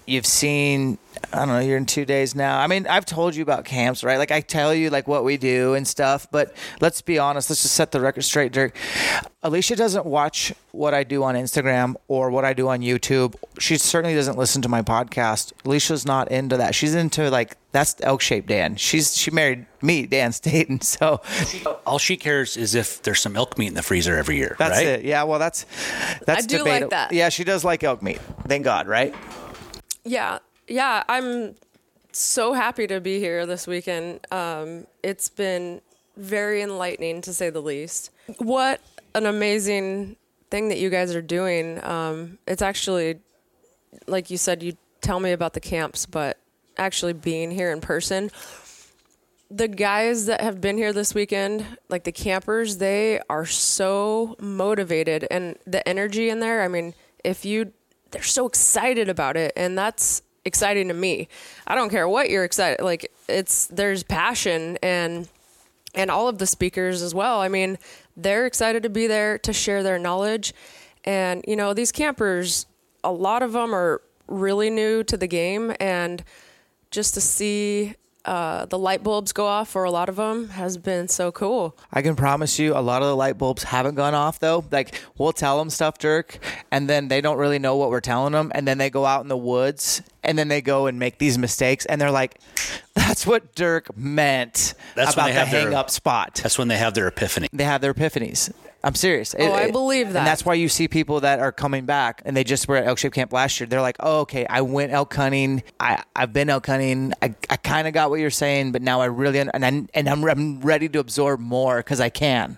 You've seen I don't know, you're in two days now. I mean, I've told you about camps, right? Like I tell you like what we do and stuff, but let's be honest, let's just set the record straight, Dirk. Alicia doesn't watch what I do on Instagram or what I do on YouTube. She certainly doesn't listen to my podcast. Alicia's not into that. She's into like that's elk shaped Dan. She's she married me, Dan Staton. So All she cares is if there's some elk meat in the freezer every year, that's right? it. Yeah, well that's that's I do like that. Yeah, she does like elk meat. Thank God, right? Yeah, yeah. I'm so happy to be here this weekend. Um, it's been very enlightening to say the least. What an amazing thing that you guys are doing. Um, it's actually, like you said, you tell me about the camps, but actually being here in person. The guys that have been here this weekend, like the campers, they are so motivated and the energy in there. I mean, if you, they're so excited about it, and that's exciting to me. I don't care what you're excited. Like it's there's passion and and all of the speakers as well. I mean, they're excited to be there to share their knowledge. And you know, these campers, a lot of them are really new to the game, and just to see uh, the light bulbs go off for a lot of them has been so cool. I can promise you a lot of the light bulbs haven't gone off though. Like we'll tell them stuff, Dirk, and then they don't really know what we're telling them, and then they go out in the woods and then they go and make these mistakes, and they're like, "That's what Dirk meant That's when about they the have their- hang up spot." That's when they have their epiphany. They have their epiphanies. I'm serious. Oh, I believe that. And that's why you see people that are coming back and they just were at elk shape camp last year. They're like, oh, okay, I went elk hunting. I, I've been elk hunting. I, I kind of got what you're saying, but now I really, and, I, and I'm, I'm ready to absorb more because I can.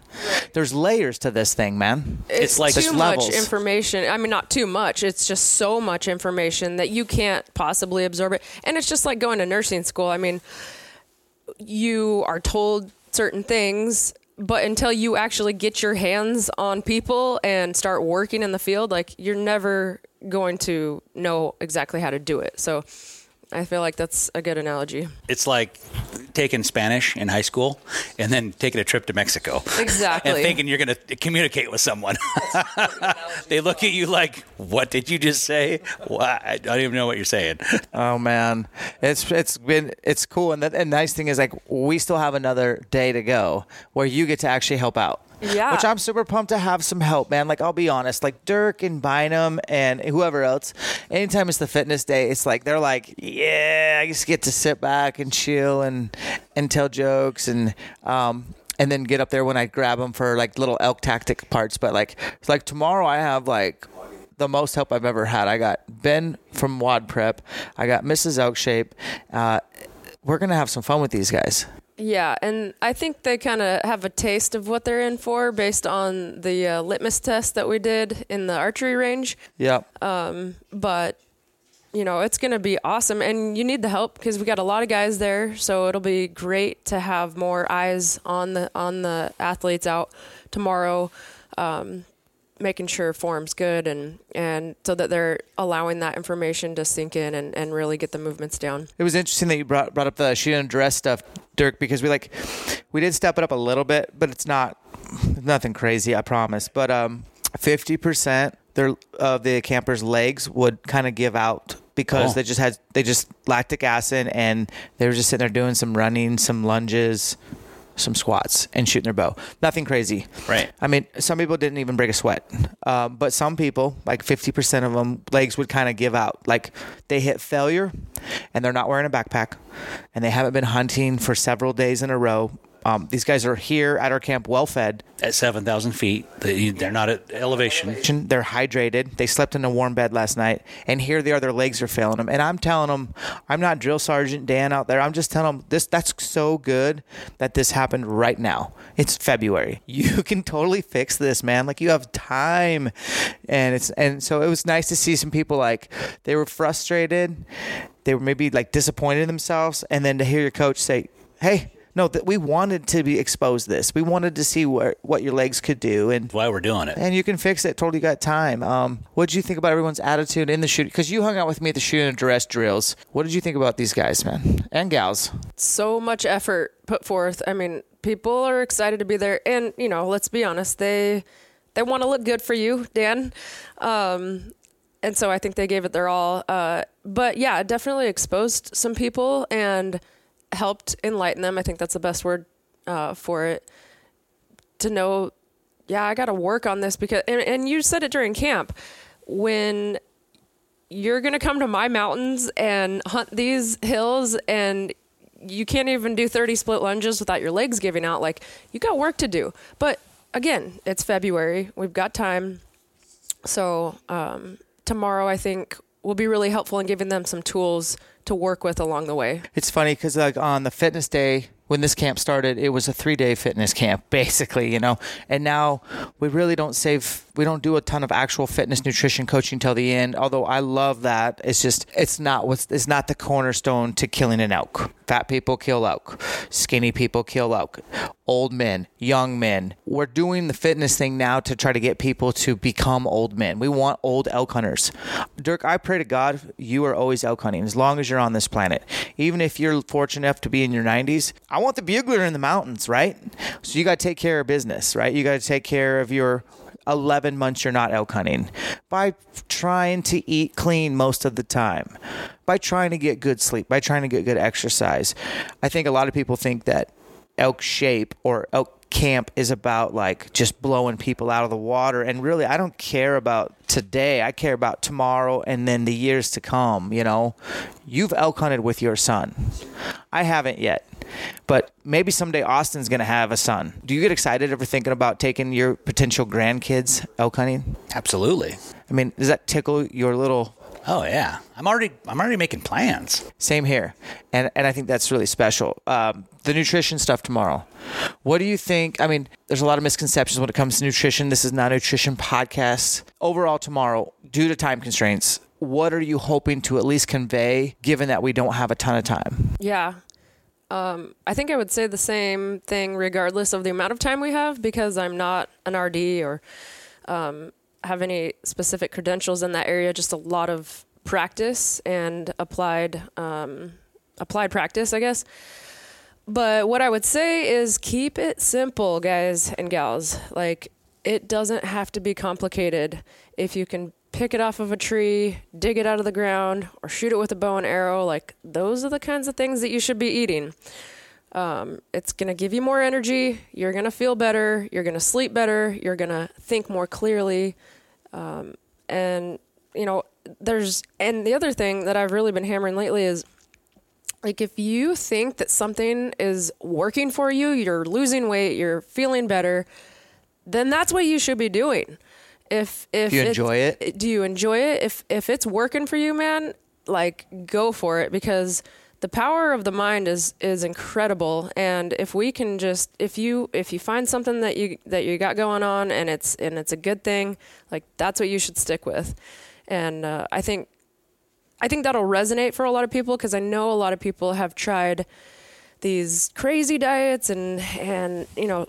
There's layers to this thing, man. It's, like- too much levels. information. I mean, not too much. It's just so much information that you can't possibly absorb it. And it's just like going to nursing school. I mean, you are told certain things, but until you actually get your hands on people and start working in the field, like you're never going to know exactly how to do it. So I feel like that's a good analogy. It's like taking Spanish in high school and then taking a trip to Mexico. Exactly. and thinking you're going to communicate with someone. they look at you like, "What did you just say? What? I don't even know what you're saying." Oh man, it's it's been it's cool, and the and nice thing is like we still have another day to go where you get to actually help out. Yeah. which I'm super pumped to have some help, man. Like I'll be honest, like Dirk and Bynum and whoever else. Anytime it's the fitness day, it's like they're like, yeah, I just get to sit back and chill and and tell jokes and um and then get up there when I grab them for like little elk tactic parts. But like it's like tomorrow I have like the most help I've ever had. I got Ben from Wad Prep. I got Mrs. Elkshape. Uh, we're gonna have some fun with these guys. Yeah, and I think they kind of have a taste of what they're in for based on the uh, litmus test that we did in the archery range. Yep. But you know, it's going to be awesome, and you need the help because we got a lot of guys there. So it'll be great to have more eyes on the on the athletes out tomorrow, um, making sure form's good, and and so that they're allowing that information to sink in and, and really get the movements down. It was interesting that you brought brought up the shoot and dress stuff, Dirk, because we like we did step it up a little bit, but it's not nothing crazy, I promise. But um, fifty percent their of the campers' legs would kind of give out because Oh. they just had they just lactic acid and they were just sitting there doing some running, some lunges. Some squats and shooting their bow. Nothing crazy. Right. I mean, some people didn't even break a sweat, um, but some people, like 50% of them, legs would kind of give out. Like they hit failure and they're not wearing a backpack and they haven't been hunting for several days in a row. Um, these guys are here at our camp well fed. At seven thousand feet, they- they're not at elevation. They're hydrated. They slept in a warm bed last night, and here they are. Their legs are failing them, and I'm telling them, I'm not drill sergeant Dan out there. I'm just telling them this. That's so good that this happened right now. It's February. You can totally fix this, man. Like you have time, and it's and so it was nice to see some people like they were frustrated, they were maybe like disappointed in themselves, and then to hear your coach say, "Hey." No, that we wanted to be expose this. We wanted to see where, what your legs could do, and Why we're doing it? and you can fix it. Totally got time. Um, what did you think about everyone's attitude in the shoot? Because you hung out with me at the shooting and dress drills. What did you think about these guys, man, and gals? so much effort put forth. I mean, people are excited to be there, and you know, let's be honest, they they want to look good for you, Dan. Um, and so I think they gave it their all. Uh, but yeah, definitely exposed some people and helped enlighten them. I think that's the best word uh, for it. To know, yeah, I got to work on this because, and, and you said it during camp when you're going to come to my mountains and hunt these hills and you can't even do 30 split lunges without your legs giving out like you got work to do but again it's february we've got time so um, tomorrow i think will be really helpful in giving them some tools to work with along the way. It's funny because like on the fitness day when this camp started, it was a three day fitness camp basically, you know. And now we really don't save, we don't do a ton of actual fitness nutrition coaching till the end. Although I love that, it's just it's not what's it's not the cornerstone to killing an elk. Fat people kill elk, skinny people kill elk, old men, young men. We're doing the fitness thing now to try to get people to become old men. We want old elk hunters. Dirk, I pray to God you are always elk hunting as long as you're on this planet. Even if you're fortunate enough to be in your 90s, I want the bugler in the mountains, right? So you got to take care of business, right? You got to take care of your 11 months you're not elk hunting. By trying to eat clean most of the time, by trying to get good sleep, by trying to get good exercise. I think a lot of people think that elk shape or elk camp is about like just blowing people out of the water. And really I don't care about today. I care about tomorrow and then the years to come you know? You've elk hunted with your son. I haven't yet but maybe someday Austin's going to have a son do you get excited ever thinking about taking your potential grandkids elk hunting Absolutely. I mean does that tickle your little Oh yeah, I'm already I'm already making plans. Same here, and and I think that's really special. Um, the nutrition stuff tomorrow. What do you think? I mean, there's a lot of misconceptions when it comes to nutrition. This is not a nutrition podcast. Overall, tomorrow, due to time constraints, what are you hoping to at least convey, given that we don't have a ton of time? Yeah. Um, I think I would say the same thing regardless of the amount of time we have because I'm not an RD or um, have any specific credentials in that area. Just a lot of practice and applied um, applied practice, I guess. But what I would say is keep it simple, guys and gals. Like it doesn't have to be complicated. If you can pick it off of a tree, dig it out of the ground, or shoot it with a bow and arrow, like those are the kinds of things that you should be eating. Um, it's going to give you more energy. You're going to feel better. You're going to sleep better. You're going to think more clearly. Um, and, you know, there's, and the other thing that I've really been hammering lately is like if you think that something is working for you, you're losing weight, you're feeling better, then that's what you should be doing. If if Do you enjoy it? do you enjoy it? If if it's working for you, man, like go for it because the power of the mind is is incredible and if we can just if you if you find something that you that you got going on and it's and it's a good thing, like that's what you should stick with. And uh, I think I think that'll resonate for a lot of people because I know a lot of people have tried these crazy diets and and you know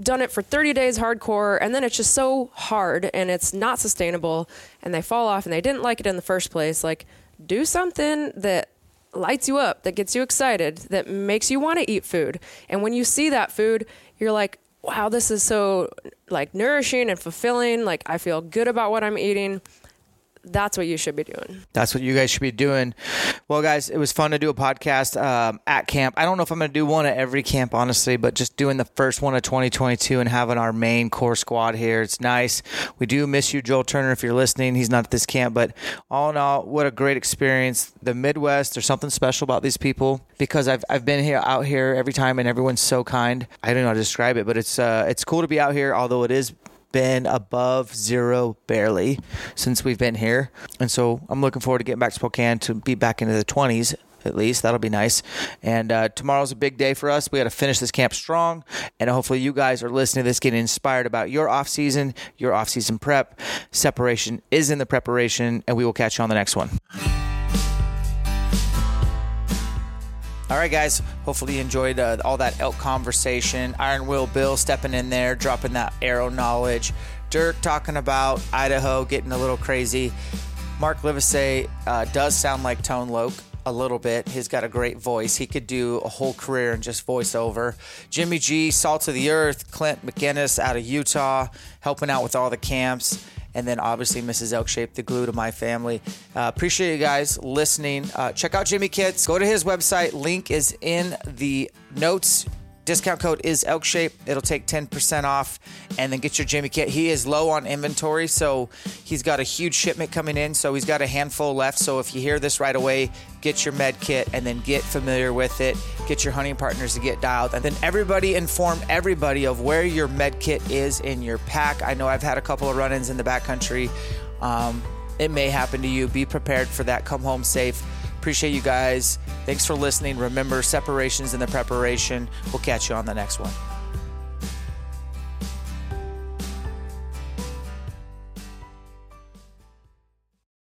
done it for 30 days hardcore and then it's just so hard and it's not sustainable and they fall off and they didn't like it in the first place. Like do something that lights you up that gets you excited that makes you want to eat food. And when you see that food you're like wow this is so like nourishing and fulfilling. Like i feel good about what i'm eating that's what you should be doing That's what you guys should be doing. Well, guys, it was fun to do a podcast um, at camp. I don't know if I'm going to do one at every camp, honestly, but just doing the first one of 2022 and having our main core squad here. It's nice. We do miss you, Joel Turner, if you're listening. He's not at this camp, but all in all, what a great experience. The Midwest, there's something special about these people because I've, I've been here out here every time and everyone's so kind. I don't know how to describe it, but it's uh, it's cool to be out here, although it is been above zero barely since we've been here. And so I'm looking forward to getting back to Spokane to be back into the 20s at least. That'll be nice. And uh, tomorrow's a big day for us. We got to finish this camp strong. And hopefully you guys are listening to this, getting inspired about your off season, your off season prep. Separation is in the preparation, and we will catch you on the next one. All right, guys. Hopefully, you enjoyed uh, all that elk conversation. Iron Will Bill stepping in there, dropping that arrow knowledge. Dirk talking about Idaho, getting a little crazy. Mark Livesay uh, does sound like Tone Loc a little bit. He's got a great voice. He could do a whole career in just voiceover. Jimmy G, Salt of the Earth, Clint McGinnis out of Utah, helping out with all the camps. And then obviously Mrs. Elkshape, the glue to my family. Uh, appreciate you guys listening. Uh, check out Jimmy Kits. Go to his website. Link is in the notes. Discount code is elk shape. It'll take 10% off and then get your Jimmy kit. He is low on inventory, so he's got a huge shipment coming in. So he's got a handful left. So if you hear this right away, get your med kit and then get familiar with it. Get your hunting partners to get dialed. And then everybody inform everybody of where your med kit is in your pack. I know I've had a couple of run ins in the backcountry. Um, it may happen to you. Be prepared for that. Come home safe. Appreciate you guys. Thanks for listening. Remember, separations in the preparation. We'll catch you on the next one.